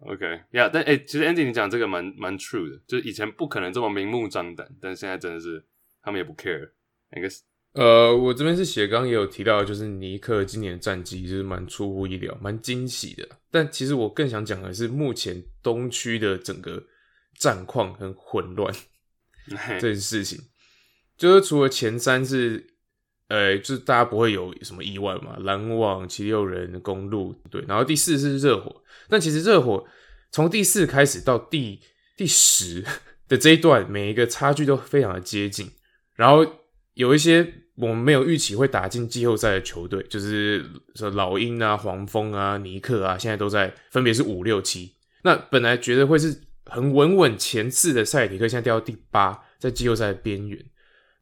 OK，Yeah，，但哎，其实 Andy 你讲这个蛮蛮 true 的，就是以前不可能这么明目张胆，但现在真的是他们也不 care。那个呃，我这边是写，刚刚也有提到，就是尼克今年的战绩就是蛮出乎意料，蛮惊喜的。但其实我更想讲的是，目前东区的整个战况很混乱这件事情。就是除了前三是，呃，就是大家不会有什么意外嘛，篮网、七六人、公路，对。然后第四是热火，但其实热火从第四开始到第第十 的这一段，每一个差距都非常的接近，然后。有一些我们没有预期会打进季后赛的球队，就是说老鹰啊、黄蜂啊、尼克啊，现在都在分别是五六七。那本来觉得会是很稳稳前四的赛迪克，现在掉到第八，在季后赛的边缘。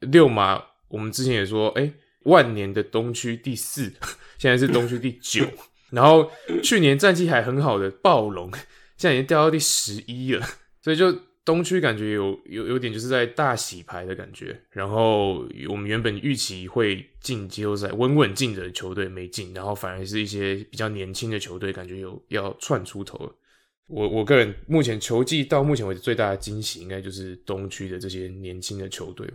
六马我们之前也说，哎，万年的东区第四，现在是东区第九。然后去年战绩还很好的暴龙，现在已经掉到第十一了，所以就。东区感觉有有有点就是在大洗牌的感觉，然后我们原本预期会进季后赛稳稳进的球队没进，然后反而是一些比较年轻的球队感觉有要窜出头了。我我个人目前球季到目前为止最大的惊喜，应该就是东区的这些年轻的球队。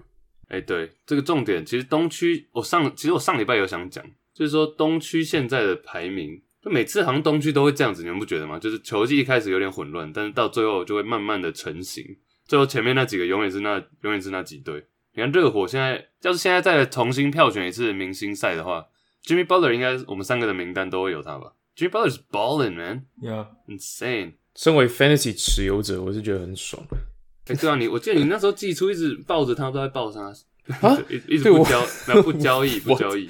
哎，对，这个重点其实东区，我上其实我上礼拜有想讲，就是说东区现在的排名。就每次好像东区都会这样子，你们不觉得吗？就是球季一开始有点混乱，但是到最后就会慢慢的成型。最后前面那几个永远是那永远是那几队。你看热火现在，要是现在再重新票选一次明星赛的话，Jimmy Butler 应该我们三个的名单都会有他吧？Jimmy Butler is balling man，yeah insane。身为 fantasy 持有者，我是觉得很爽。哎、对啊，你我记得你那时候寄出一直抱着他，不知道在抱他，啊 一一直不交，不交易，不交易。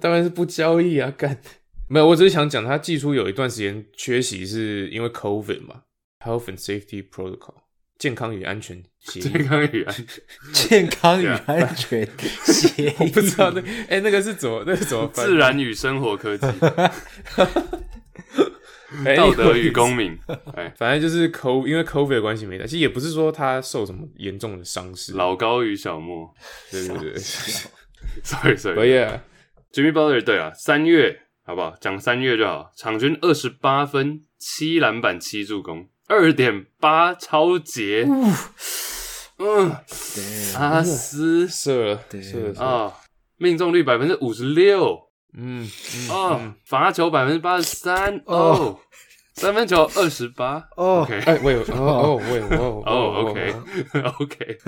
当然是不交易啊，干。没有，我只是想讲，他寄出有一段时间缺席，是因为 COVID 嘛，Health and Safety Protocol，健康与安全协健。康与安全，健康与安全 协 我，不知道那哎、那个是怎么那是怎么翻？自然与生活科技，哎道德与公民。哎，反正就是 CO，因为 COVID 的关系没打。其实也不是说他受什么严重的伤势。老高与小莫。对对对 Sorry Sorry。yeah，Jimmy Butler 对啊，三月好不好？讲三月就好。场均二十八分、七篮板、七助攻，二点八超节。嗯，阿斯射了，对射啊，命中率百分之五十六。嗯嗯哦嗯，罚球百分之八十三。哦哦，三分球二十八。哦 OK。哎喂，哦哦喂，哦哦，OK OK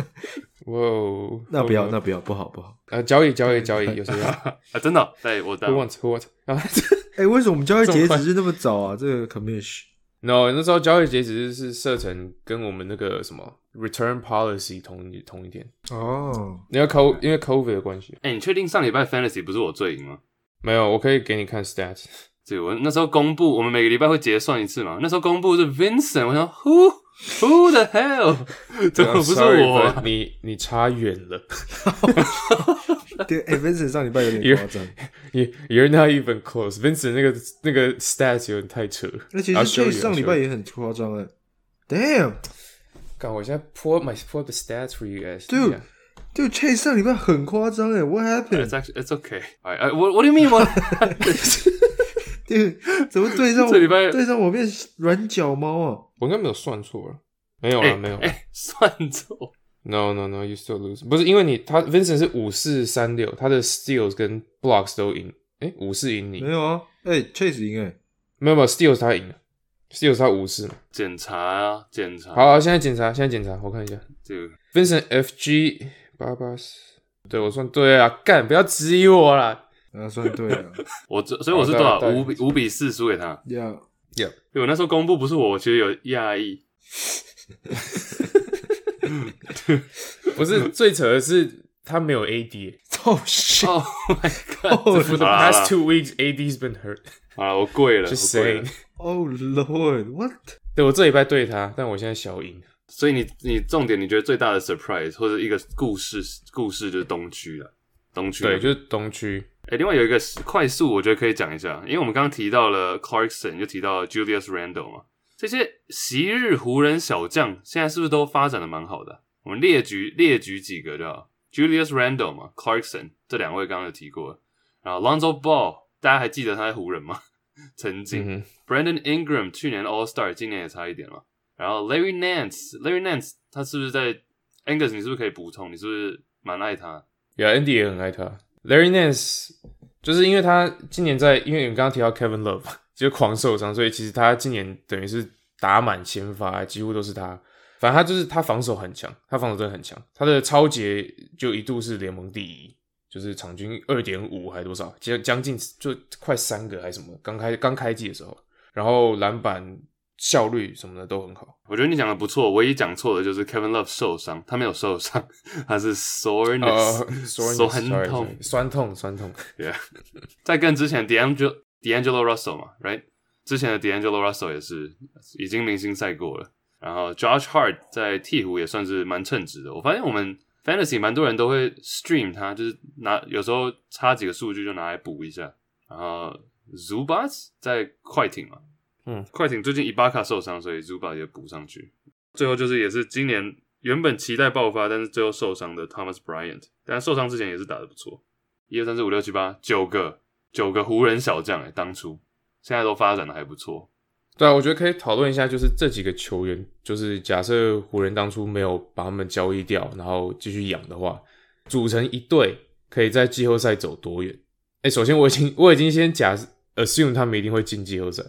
哇哦，那不要，那不要，不好不好。呃，交易交易交易，有谁要 啊，真的哦，对我？Who 当 wants who wants？啊 哎、为什么我们交易截止是那么早啊？这个 commission？No，那时候交易截止是设成跟我们那个什么 return policy 同一同一天，哦，你要 co 因为 COVID 的关系，哎，你确定上礼拜 Fantasy 不是我最赢吗？没有，我可以给你看 stats。对，我那时候公布，我们每个礼拜会结算一次嘛。那时候公布是 Vincent，我想 Who Who the hell？怎么不是 Sorry，我 but 你你差远了对，哎、v i n c e n t 上礼拜有点 You're- 夸张。 ，You you're not even close。Vincent 那个那个 stats 有点太扯了。那其 I'll 实 show Chase you，上 I'll 礼 show 拜 you 也很夸张哎。Damn，干，我现在 pull up my pull up the stats for you guys。 Dude 就 Chase 上礼拜很夸张哎，What It's happened？ actually it's okay. I I what what do you mean? What? 对，怎么对上我？这礼拜对上我变软脚猫啊？ 我应该没有算错了，没有哎了，没有了。哎，算错。No no no，you still lose。不是因为你他 Vincent 是五四三六，他的 steals 跟 blocks 都赢。哎，五四赢你没？有啊，哎、c h a s e 赢哎。没有没有，steals 他赢了，steals 他五四嘛。检查啊，检查。好，好，现在检查，现在检查，我看一下这个 Vincent FG 八八四，对我算对啊，干不要质疑我啦。啊，算对了。我这，所以我是多少？五比五比四输给他。呀，有对我那时候公布不是我，我其实有讶异。不是最扯的是他没有 AD。哦 shit！Oh my god！For the past two weeks, AD's been hurt. 好了，我跪了，Just 我跪了 saying.。Oh Lord，what？对我这礼拜对他，但我现在小赢。所以你你重点，你觉得最大的 surprise 或者一个故事故事就是东区了，东区对，就是东区。哎、另外有一个快速，我觉得可以讲一下，因为我们刚刚提到了 Clarkson，又提到了 Julius Randle 嘛，这些昔日湖人小将现在是不是都发展的蛮好的？我们列举列举几个就好，Julius Randle 嘛，Clarkson 这两位刚刚有提过，然后 Lonzo Ball，大家还记得他在湖人吗？曾经、嗯 Brandon Ingram 去年 All Star，今年也差一点嘛。然后 Larry Nance，Larry Nance 他是不是在 Angus？你是不是可以补充？你是不是蛮爱他？哼，Yeah，Andy 也很爱他。Larry Nance 就是因为他今年在，因为你刚刚提到 Kevin Love 就狂受伤，所以其实他今年等于是打满先发，几乎都是他。反正他就是他防守很强，他防守真的很强，他的超节就一度是联盟第一，就是场均二点五还多少，将将近就快三个还是什么，刚开刚开季的时候，然后篮板效率什么的都很好。我觉得你讲的不错，唯一讲错的就是 Kevin Love 受伤，他没有受伤，他是 soreness，、呃，酸 sorry，痛酸痛酸痛。对啊，在更 之前 D'Angelo D'Angelo Russell 嘛，right？之前的 D'Angelo Russell 也是已经明星赛过了，然后 Josh Hart 在鹈鹕也算是蛮称职的。我发现我们 Fantasy 蛮多人都会 stream 他，就是拿有时候差几个数据就拿来补一下。然后 Zubats 在快艇嘛，嗯，快艇最近伊巴卡受伤，所以 Zubat 也补上去。最后就是也是今年原本期待爆发，但是最后受伤的 Thomas Bryant，但受伤之前也是打得不错。一二三四五六七八九个九个湖人小将哎，当初现在都发展的还不错。对啊，我觉得可以讨论一下，就是这几个球员，就是假设湖人当初没有把他们交易掉，然后继续养的话，组成一队可以在季后赛走多远？哎，首先我已经我已经先假 assume 他们一定会进季后赛，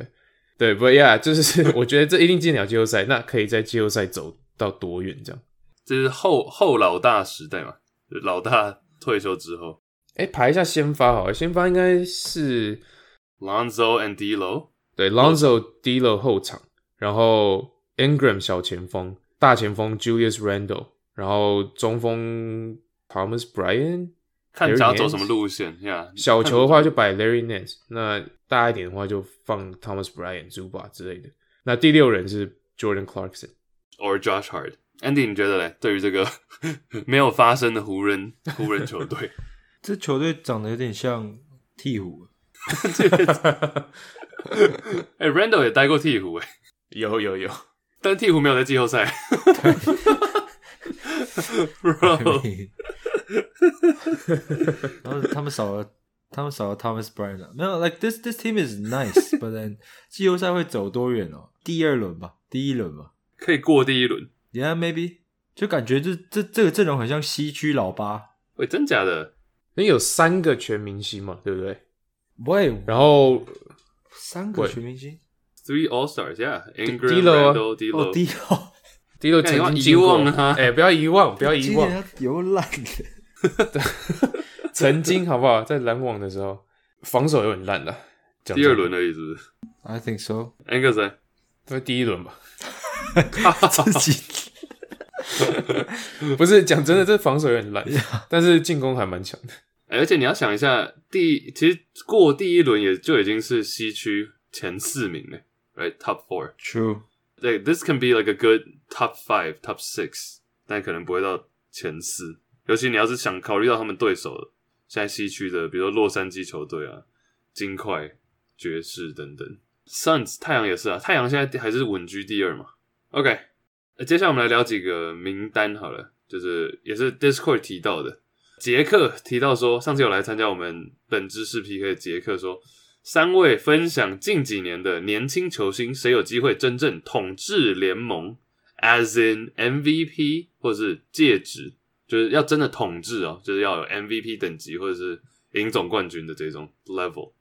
对，不呀，就是 我觉得这一定进了季后赛，那可以在季后赛走到多远？这样？这是后后老大时代嘛，就是老大退休之后哎，排一下先发好了，先发应该是，Lonzo and D'Lo，对 Lonzo、D'Lo 后场，然后 Ingram 小前锋，大前锋 Julius Randle，然后中锋 Thomas Bryant。看想要走什么路线呀？小球的话就摆 Larry Nance，那大一点的话就放 Thomas Bryant、Zuba 之类的。那第六人是 Jordan Clarkson。or Josh Hart。Andy，你觉得嘞？对于这个 没有发生的湖人湖人球队，这球队长得有点像鹈鹕，哎、r a n d a l l 也待过鹈鹕哎，有有有，但鹈鹕没有在季后赛。Bro，然后他们少了，他们少了 Thomas Bryant 啊没有，like this this team is nice，but then 季后赛会走多远哦？第二轮吧，第一轮吧。可以过第一轮。，Yeah maybe，就感觉这这这个阵容很像西区老八，喂，真假的？因为有三个全明星嘛，对不对？喂，然后三个全明星？Three All D'Lo 啊 Randall、D'Lo 哦，第哦，第六干你忘曾经进过。遗忘了他哎、不要遗忘，不要遗忘，今年他有烂的，曾经好不好？在篮网的时候，防守有点烂的。讲第二轮而已，是不是 I think so，？Angus 呢在第一轮吧？自己 不是讲真的，这防守有点烂，但是进攻还蛮强的。哎而且你要想一下，第其实过第一轮也就已经是西区前四名了，Right？Top four。true，对，this can be like a good top five, top six，但可能不会到前四。尤其你要是想考虑到他们对手，现在西区的，比如说洛杉矶球队啊、金块、爵士等等，Suns 太阳也是啊，太阳现在还是稳居第二嘛。OK，呃接下来我们来聊几个名单好了，就是也是 Discord 提到的，杰克提到说，上次有来参加我们本知识 PK 的杰克说，三位分享近几年的年轻球星，谁有机会真正统治联盟，as in MVP 或是戒指，就是要真的统治哦，就是要有 MVP 等级或者是赢总冠军的这种 level。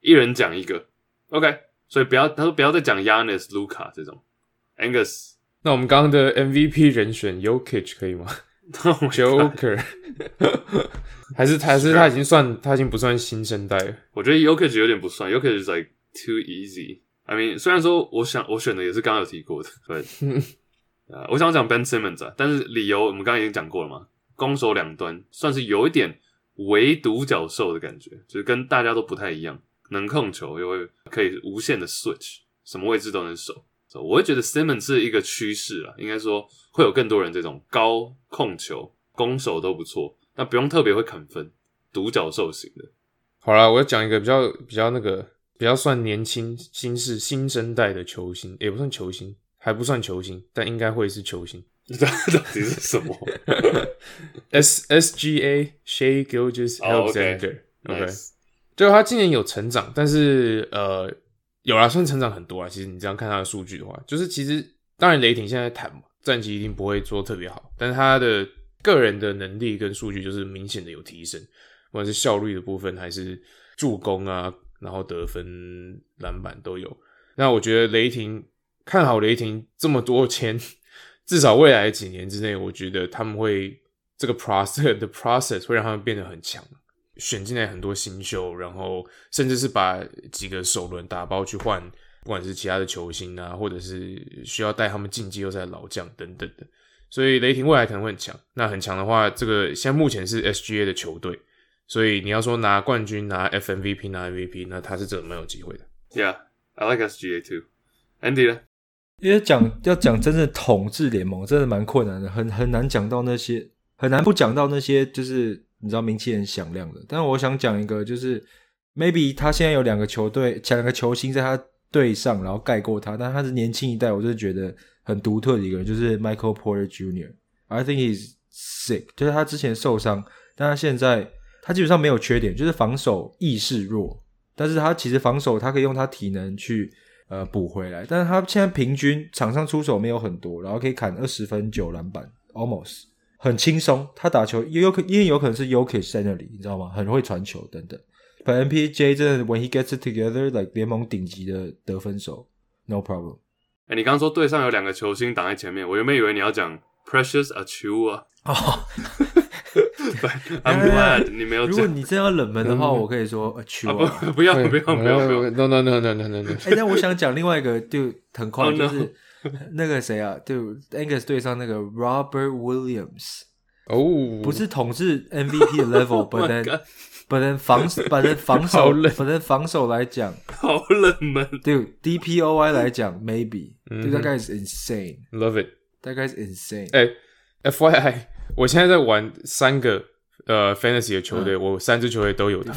一人讲一个，OK，所以不要他说不要再讲 Yanis、Luca 这种，Angus 那我们刚刚的 MVP 人选 Yokich 可以吗 Oh my God？Joker，还是还是他已经算他已经不算新生代了。我觉得 Yokich 有点不算，Yokich is like too easy。I mean，虽然说我想我选的也是刚刚有提过的，对，啊，我想讲 Ben Simmons 啊，但是理由我们刚刚已经讲过了嘛，攻守两端算是有一点唯独角兽的感觉，就是跟大家都不太一样，能控球又会可以无限的 switch，什么位置都能守。我会觉得 Simmons 是一个趋势啊，应该说会有更多人这种高控球、攻守都不错，但不用特别会砍分，独角兽型的。好了，我要讲一个比较比较那个比较算年轻新式新生代的球星，也不算球星，还不算球星，但应该会是球星。这 到底是什么 S S G A Shea Gilgis 哦 Alexander，OK，、就他今年有成长，但是呃，有啦，算成长很多啊。其实你这样看他的数据的话，就是其实当然雷霆现在在谈嘛，战绩一定不会做特别好，但是他的个人的能力跟数据就是明显的有提升，不管是效率的部分还是助攻啊，然后得分、篮板都有。那我觉得雷霆看好雷霆这么多签，至少未来几年之内，我觉得他们会这个 process 的 process 会让他们变得很强。选进来很多新秀，然后甚至是把几个首轮打包去换，不管是其他的球星啊，或者是需要带他们进季后赛老将等等的。所以雷霆未来可能会很强。那很强的话，这个现在目前是 SGA 的球队，所以你要说拿冠军、拿 FMVP、拿 MVP，那他是真的蛮有机会的。Yeah，I like SGA too。Andy 呢？因为讲要讲真正统治联盟，真的蛮困难的，很很难讲到那些，很难不讲到那些，就是你知道名气很响亮的。但是我想讲一个，就是 maybe 他现在有两个球队，两个球星在他队上，然后盖过他，但他是年轻一代，我就觉得很独特的一个人，就是 Michael Porter Jr. I think he's sick，就是他之前受伤，但他现在他基本上没有缺点，就是防守意识弱，但是他其实防守他可以用他体能去呃补回来，但是他现在平均场上出手没有很多，然后可以砍二十分九篮板，almost 很轻松。他打球也有可因为有可能是 y o k i 在那里，你知道吗？很会传球等等。But MPJ 真的 when he gets it together like 联盟顶级的得分手，no problem。哎、你刚刚说队上有两个球星挡在前面，我原本以为你要讲 Precious Achua，哦，I'm glad 你没有如果你真要冷门的话，嗯我可以说 a c h 啊，u 不不要不要不要不要，，no no no no no no no，哎，但我想讲另外一个，就很快 Oh, 就是那个谁啊，就 Angus 对上那个 Robert Williams，哦，不是统治 MVP 的 level，but Oh then but then 防 but then 防守冷 but then 防守来讲，好冷门。对 DPOI 来讲 maybe，嗯对，大概是 insane，love it。大概是 insane。哎、f y i 我现在在玩三个呃 fantasy 的球队，我三支球队都有的，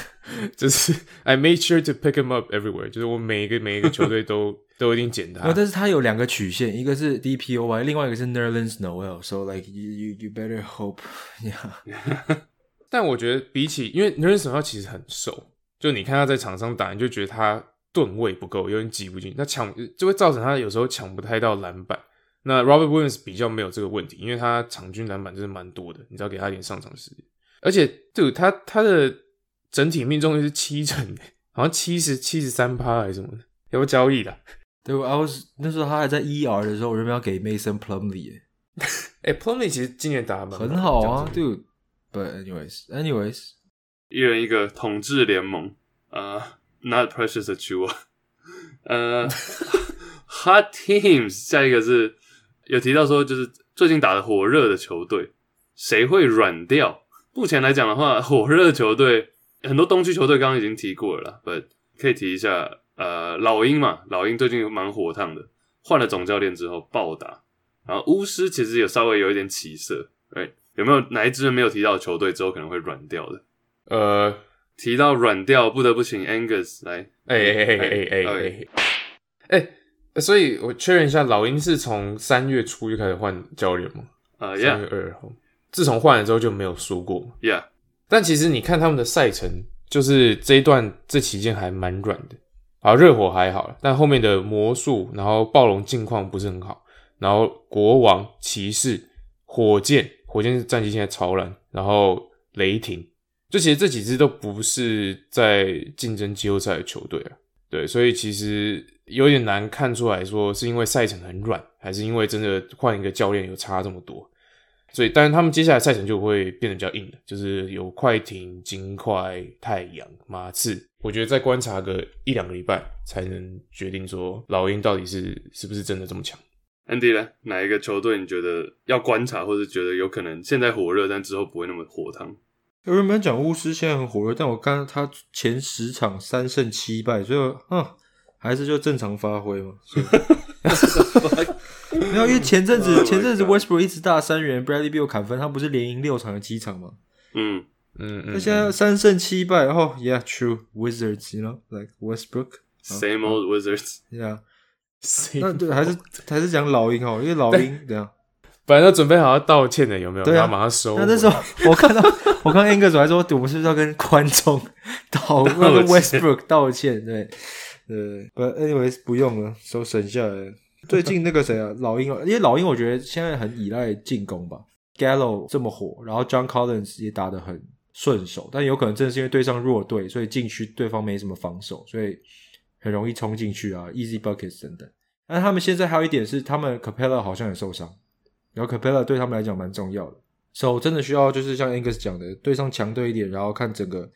就是 I made sure to pick him up everywhere，就是我每一个每一个球队都 都一定捡他。但是它有两个曲线，一个是 DPOY，另外一个是 Nerlens Noel，so like you you you better hope，yeah，但我觉得比起，因为 Nerlens Noel 其实很瘦，就你看他在场上打，你就觉得他吨位不够，有点挤不进，他抢就会造成他有时候抢不太到篮板。那 Robert Williams 比较没有这个问题，因为他场均篮板真的蛮多的，你只要给他一点上场时间，而且对他他的整体命中率是七成，好像七十七十三趴还是什么的，要不交易的？对，I was 那时候他还在 ER 的时候，我原本要给 Mason Plumlee，耶。哎、p l u m l e y 其实今年打很好啊这样子，dude。But anyways, anyways，一人一个统治联盟啊、n o t precious 的球啊，呃，hot teams，下一个是有提到说，就是最近打的火热的球队，谁会软掉？目前来讲的话，火热球队很多，东区球队刚刚已经提过了，不，可以提一下，呃，老鹰嘛，老鹰最近蛮火烫的，换了总教练之后暴打，然后巫师其实有稍微有一点起色，哎，有没有哪一支没有提到球队之后可能会软掉的？呃，提到软掉，不得不请 Angus 来，哎哎哎哎哎哎，哎。所以我确认一下，老鹰是从三月初就开始换教练吗？啊、三 e 月二号，自从换了之后就没有输过 yeah，但其实你看他们的赛程，就是这一段这期间还蛮软的。啊，热火还好，但后面的魔术，然后暴龙近况不是很好，然后国王、骑士、火箭，火箭战绩现在超烂，然后雷霆，就其实这几支都不是在竞争季后赛的球队啊。对，所以其实有点难看出来说是因为赛程很软，还是因为真的换一个教练有差这么多。所以，但是他们接下来赛程就会变得比较硬了，就是有快艇、金块、太阳、马刺。我觉得再观察个一两个礼拜，才能决定说老鹰到底是是不是真的这么强。Andy 呢？哪一个球队你觉得要观察，或者觉得有可能现在火热，但之后不会那么火烫？有人们讲巫师现在很火热，但我看他前十场三胜七败，所以嗯，还是就正常发挥嘛。所以 没有，因为前阵子 Oh 前阵子 Westbrook 一直大三元，Bradley Beal 砍分，他不是连赢六场的七场吗？嗯，嗯嗯，那现在三胜七败，然后 Yeah true Wizards，you know like Westbrook。Same old Wizards，Yeah，谁那对还是还是讲老鹰哦，因为老鹰怎样？本来都准备好要道歉的，有没有？对啊马上收。那那时候 我看到我看到 Angus 还说，我们是不是要跟观众道要跟 Westbrook 道歉？对对，But anyways 不用了，都省下来。最近那个谁啊，老鹰啊，因为老鹰我觉得现在很依赖进攻吧，Gallo 这么火，然后 John Collins 也打得很顺手，但有可能正是因为对上弱队，所以禁区对方没什么防守，所以很容易冲进去啊，easy buckets 等等。但他们现在还有一点是，他们 Capella 好像也受伤。然后 Capella 对他们来讲蛮重要的，so 真的需要就是像 Angus 讲的，对上强队一点，然后看整个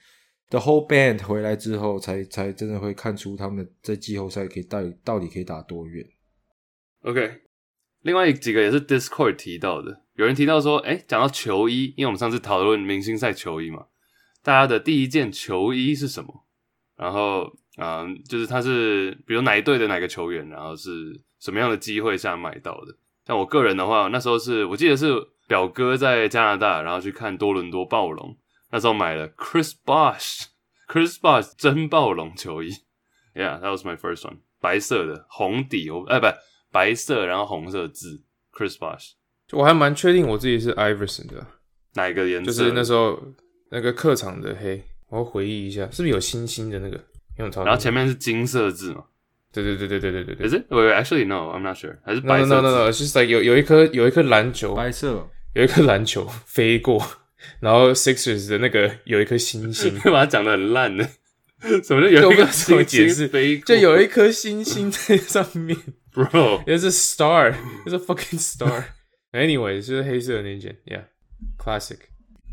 the whole band 回来之后，才才真的会看出他们在季后赛可以到到底可以打多远。OK，另外几个也是 Discord 提到的，有人提到说，哎，讲到球衣，因为我们上次讨论明星赛球衣嘛，大家的第一件球衣是什么？然后，嗯，就是他是比如哪一队的哪个球员，然后是什么样的机会下买到的？像我个人的话，那时候是我记得是表哥在加拿大，然后去看多伦多暴龙，那时候买了 Chris Bosh，Chris Bosh 真暴龙球衣，Yeah，that was my first one，白色的红底，我哎不白色，然后红色字，Chris Bosh 我还蛮确定我自己是 Iverson 的，哪一个颜色？就是那时候那个客场的黑，我要回忆一下，是不是有星星的那个？然后前面是金色字嘛对对对对对对对。Is it? Well, actually, no. I'm not sure. 还是白色？No, no, no, no. It's just like 有有一颗有一颗篮球，白色，有一颗篮球 飞过，然后 Sixers 的那个有一颗星星，你把它讲的很烂的。什么有一颗星星解释？就有一颗星星在上面。Bro, it's a star. It's a fucking star. Anyway, 就是黑色的那件，Yeah, classic.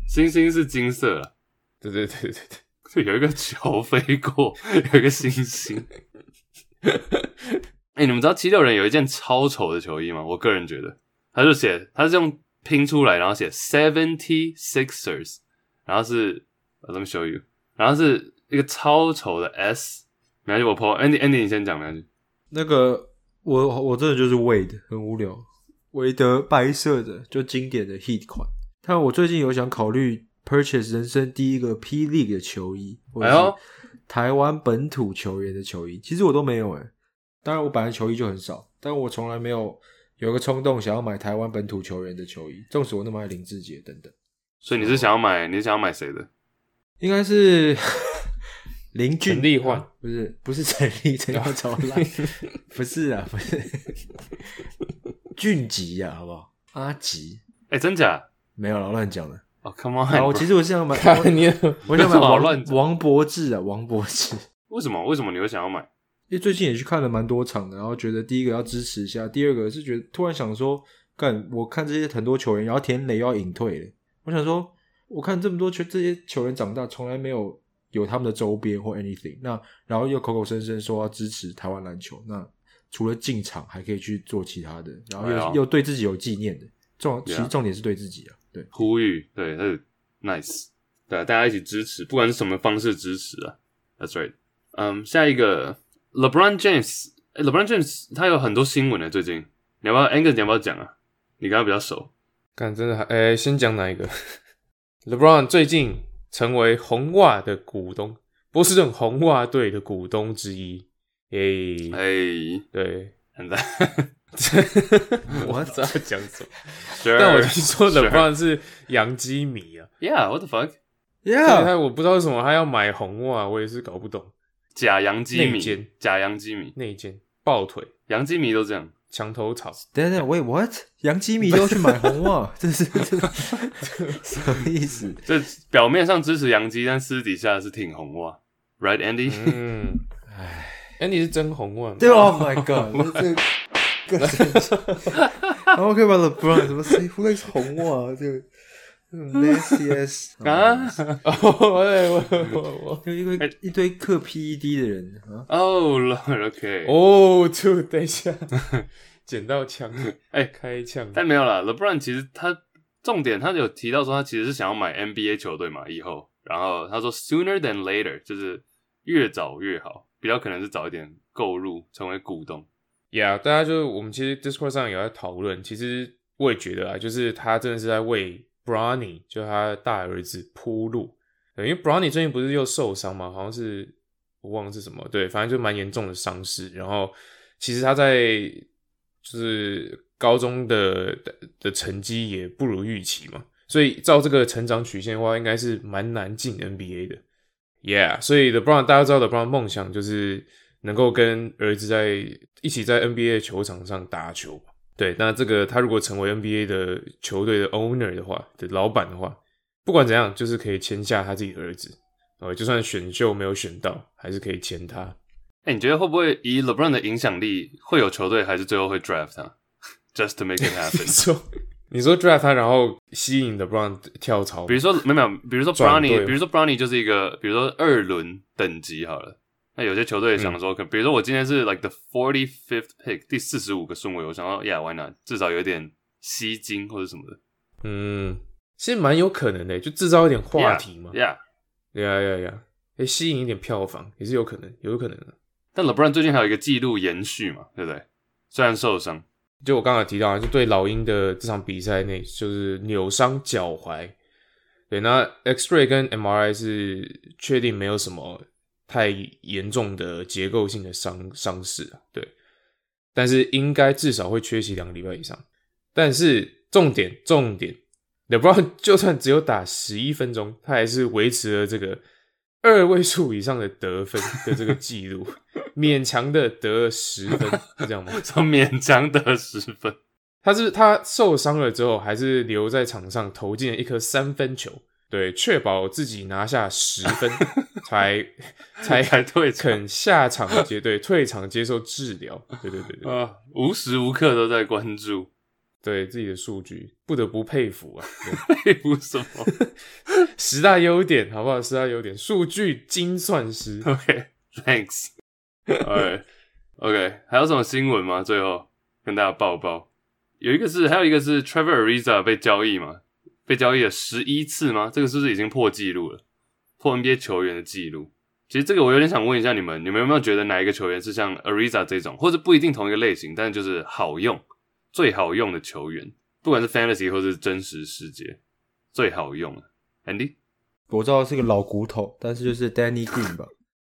星星是金色了。对对对对对，就有一个球飞过，有一个星星。哎、你们知道七六人有一件超丑的球衣吗？我个人觉得，他就写，他是用拼出来，然后写 Seventy Sixers，然后是我怎么 show you，然后是一个超丑的 S，没关系，我 po Andy Andy 你先讲没关系。那个我我真的就是 Wade 很无聊，韦德白色的就经典的 Heat 款。但我最近有想考虑 purchase 人生第一个 P League 的球衣，或者哎呦是台湾本土球员的球衣，其实我都没有诶。当然我本来球衣就很少，但我从来没有有个冲动想要买台湾本土球员的球衣，纵使我那么爱林志杰等等。所以你是想要买，你是想要买谁的？应该是 林俊陈立焕啊不是不是陈立，陈立焕超烂，不是啊，不是俊吉啊，好不好？阿吉哎、真假？没有了，乱讲的。哦、c o m e 啊，我 on，我其实我是想买，看你我想买 王乱王柏志啊，王柏志。为什么？为什么你会想要买？因为最近也去看了蛮多场的，然后觉得第一个要支持一下，第二个是觉得突然想说，干我看这些很多球员，然后田磊要隐退了，我想说，我看这么多球这些球员长大，从来没有有他们的周边或 anything，那然后又口口声声说要支持台湾篮球，那除了进场还可以去做其他的，然后又、又对自己有纪念的，重其实重点是对自己啊，对，呼吁，对，那是 nice，对啊，大家一起支持，不管是什么方式支持啊，That's right。嗯，下一个 LeBron James，诶 LeBron James 他有很多新闻呢，最近你要不要 Angus 你要不要讲啊？你跟他比较熟，看真的还，哎、先讲哪一个？LeBron 最近成为红袜的股东，波士顿红袜队的股东之一。耶、哎，对，很赞。我知道讲什么，Sure, 但我听说 sure LeBron 是洋基迷啊，Yeah，what the fuck？Yeah，他我不知道为什么他要买红袜，我也是搞不懂。假洋基米，假洋基迷，那一件抱腿、洋基米都这样。墙头草，等等，wait what？杨基米都去买红袜，这是这是 什么意思？这表面上支持洋基，但私底下是挺红袜，Right Andy？嗯，哎，Andy 是真红袜吗？对，Oh my God，这这个 生气。然后可以把 LeBron 什么 Say Who likes 红袜这个这种 nasty ass 啊？我，我我我，就一堆一堆刻 PED 的人啊，哦、Lord，OK，、哦，就等一下，捡到枪，哎开枪，但没有啦 LeBron 其实他重点他有提到说他其实是想要买 NBA 球队嘛，以后，然后他说 sooner than later，就是越早越好，比较可能是早一点购入成为股东。Yeah，大家就是我们其实 Discord 上有在讨论，其实我也觉得啊，就是他真的是在为 Brownie，就他大儿子铺路。对，因为 Brownie 最近不是又受伤嘛，好像是我忘了是什么，对，反正就蛮严重的伤势。然后其实他在就是高中的的的成绩也不如预期嘛，所以照这个成长曲线的话，应该是蛮难进 NBA 的。Yeah，所以 LeBron 大家知道 LeBron 梦想就是能够跟儿子在一起在 NBA 球场上打球嘛。对，那这个他如果成为 NBA 的球队的 owner 的话，的老板的话，不管怎样，就是可以签下他自己的儿子。哦，就算选秀没有选到，还是可以签他。哎、你觉得会不会以 LeBron 的影响力，会有球队还是最后会 draft 他，just to make it happen？说，你说 draft 他，然后吸引 LeBron 跳槽，比如说没有没有，比如说 Brownie，比如说 Brownie 就是一个，比如说二轮等级好了。那有些球队想说，可比如说我今天是 like the forty fifth pick 第四十五个顺位，我想要 yeah why not？至少有点吸睛或者什么的嗯，其实蛮有可能的，就制造一点话题嘛。Yeah，, yeah 对呀呀呀，诶，吸引一点票房也是有可能，有可能的。但 LeBron 最近还有一个记录延续嘛，对不对？虽然受伤，就我刚才提到啊，就对老鹰的这场比赛内，就是扭伤脚踝。对，那 X-ray 跟 MRI 是确定没有什么太严重的结构性的伤伤势啊。对，但是应该至少会缺席两个礼拜以上。但是重点重点，LeBron 就算只有打十一分钟，他还是维持了这个二位数以上的得分的这个记录，勉强的得了十分，是这样吗？说勉强得十分，他是他受伤了之后，还是留在场上投进了一颗三分球，对，确保自己拿下十分，才 才才退场肯下场接对退场接受治疗，对对对对，啊，无时无刻都在关注。对自己的数据，不得不佩服啊。佩服什么十大优点好不好？十大优点，数据精算师。？OK，Thanks。哎，OK，还有什么新闻吗？最后跟大家报报，有一个是，还有一个是 Trevor Ariza 被交易嘛，被交易了十一次吗？这个是不是已经破纪录了？破 NBA 球员的纪录。其实这个我有点想问一下你们，你们有没有觉得哪一个球员是像 Ariza 这种，或者不一定同一个类型，但是就是好用、最好用的球员，不管是 Fantasy 或是真实世界，最好用的 Andy。我知道是个老骨头，但是就是 Danny Green 吧。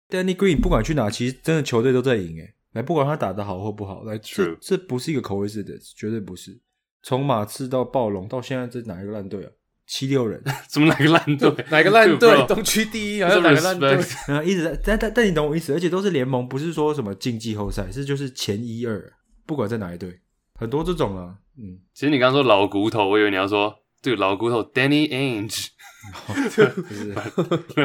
Danny Green 不管去哪，其实真的球队都在赢诶。来，不管他打得好或不好，来，这这不是一个口味式的，绝对不是。从马刺到暴龙到现在，这哪一个烂队啊？七六人，怎么哪个烂队？哪个烂队 东区第一，还有哪个烂队？respect 然后一直在，但但但你懂我意思，而且都是联盟，不是说什么进季后赛，是就是前一二，不管在哪一队，很多这种啊，嗯，其实你刚刚说老骨头，我以为你要说这个老骨头 Danny Ainge。就是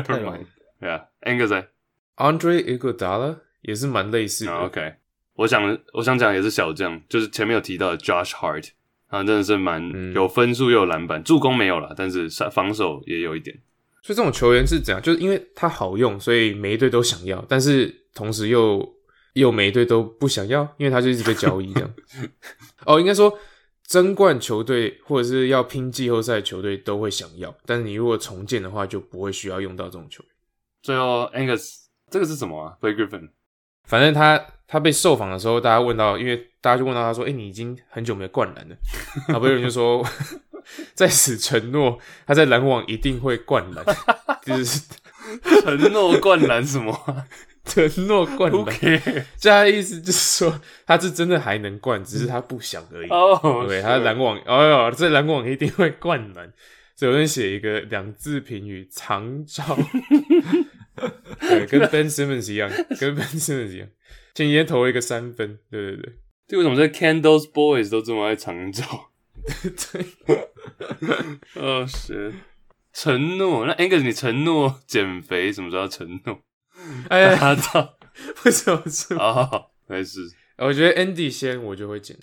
太老了。对啊，Angus 在 Andre Iguodala 也是蛮类似的。啊 OK，我想我想讲也是小将，就是前面有提到的 Josh Hart，他真的是蛮嗯有分数又有篮板，助攻没有了，但是防防守也有一点。所以这种球员是怎样？就是因为他好用，所以每一队都想要，但是同时又又每一队都不想要，因为他就一直被交易这样。哦，应该说争冠球队或者是要拼季后赛球队都会想要，但是你如果重建的话，就不会需要用到这种球员。最后 Angus 这个是什么啊？Blake Griffin 反正他他被受访的时候，大家问到，因为大家就问到他说：“哎、你已经很久没有灌篮了。” 然后有人就说：“ 在此承诺，他在篮网一定会灌篮，就是承诺灌篮什么啊承诺灌篮。”？OK，这他的意思就是说，他是真的还能灌，只是他不想而已。哦，对，他篮网，哎呦，在篮网一定会灌篮。所以有人写一个两字评语：长照。对，跟 Ben Simmons 一样，跟 Ben Simmons 一样。前几天投了一个三分，对对对。这为什么这 Candles Boys 都这么爱长照？对，哦，是承诺。那 Angus 你承诺减肥什么时候要承诺？哎呀，他操！为什么是？哦，没事。我觉得 Andy 先，我就会减。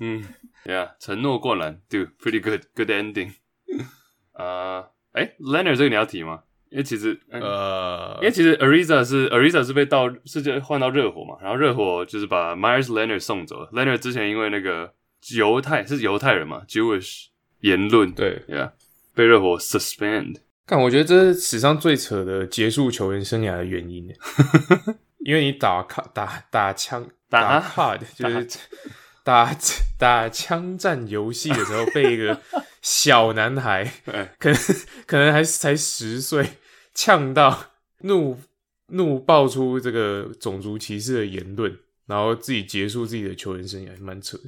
嗯，Yeah，承诺灌篮，Do，pretty good，good ending。啊，哎，Leonard 这个你要提吗？因为其实，呃，呃因为其实 Ariza 是 Ariza 是被到是就换到热火嘛，然后热火就是把 Myers Leonard 送走了。Leonard 之前因为那个犹太是犹太人嘛，Jewish 言论，对，，Yeah，被热火 suspend。但，我觉得这是史上最扯的结束球员生涯的原因，因为你打卡打打枪打打 card 就是打打枪战游戏的时候，被一个小男孩，哎可能可能还才十岁，呛到怒怒爆出这个种族歧视的言论，然后自己结束自己的球员生涯，蛮扯的。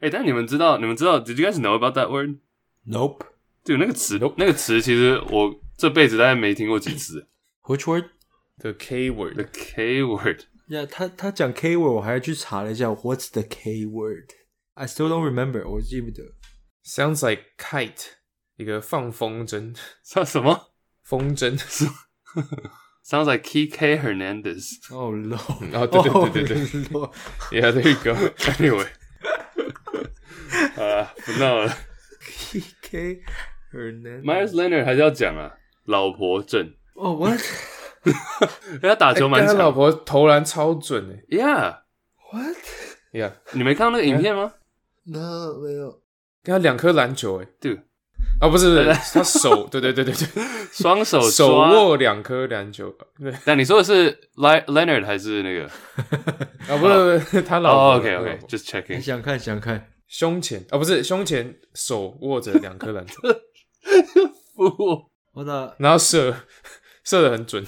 哎，但你们知道，你们知道，Did you guys know about that word？Nope. 对，那个词，那个词其实我这辈子大概没听过几次。Which word? The K The word，K word，呀、他他讲 K word，我还去查了一下，What's the K word? I still don't remember，我记不得。sounds like kite，一个放风筝，叫什么风筝。 ？Sounds like K Hernandez。 Oh no！哦，对对对对对 Oh, no. ，Yeah, there you go。 Anyway，啊，不闹了。 K Hernandez。 Myers Leonard 还是要讲啊，老婆症，哦、what? 因为他打球蛮强。哎但他老婆投篮超准诶 Yeah， What? ，Yeah，你没看到那个影片吗？ No，没有。 跟他两颗篮球诶。对，啊，不是不是，他手，对对对对对，双手手。握两颗篮球，对，但你说的是 Le Leonard 还是那个？啊，不是不是，他老哦婆，OK OK，婆 just checking。想看想看。胸前啊，不是胸前手握着两颗篮球，不，我的然后射射的很准，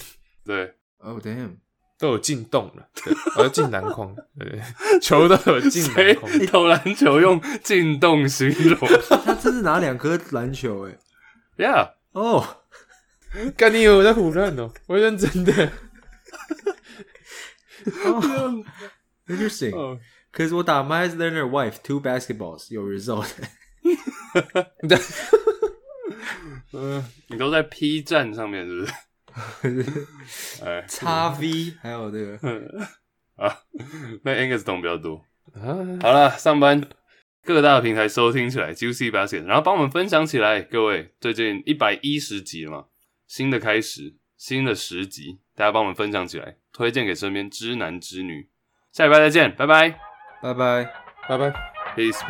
对，Oh damn！都有进洞了，对，呃，进篮筐，对 对，对球都有进谁篮筐，投篮球用进洞形容他真是拿两颗篮球哎。？Yeah，哦、干你以为我在胡乱哦，我认真的，Interesting. 哦 Cause 我打 Miles Leonard wife two basketballs 有 result。嗯，你都在 P 站上面是不是？哎，叉 V 还有这个啊，那 Angus 懂比较多。啊，好了，上班各大平台收听起来 Juicy Basket，然后帮我们分享起来。各位，最近一百一十集了嘛，新的开始，新的十集，大家帮我们分享起来，推荐给身边知男知女。下礼拜再见，拜拜拜拜。拜拜。，peace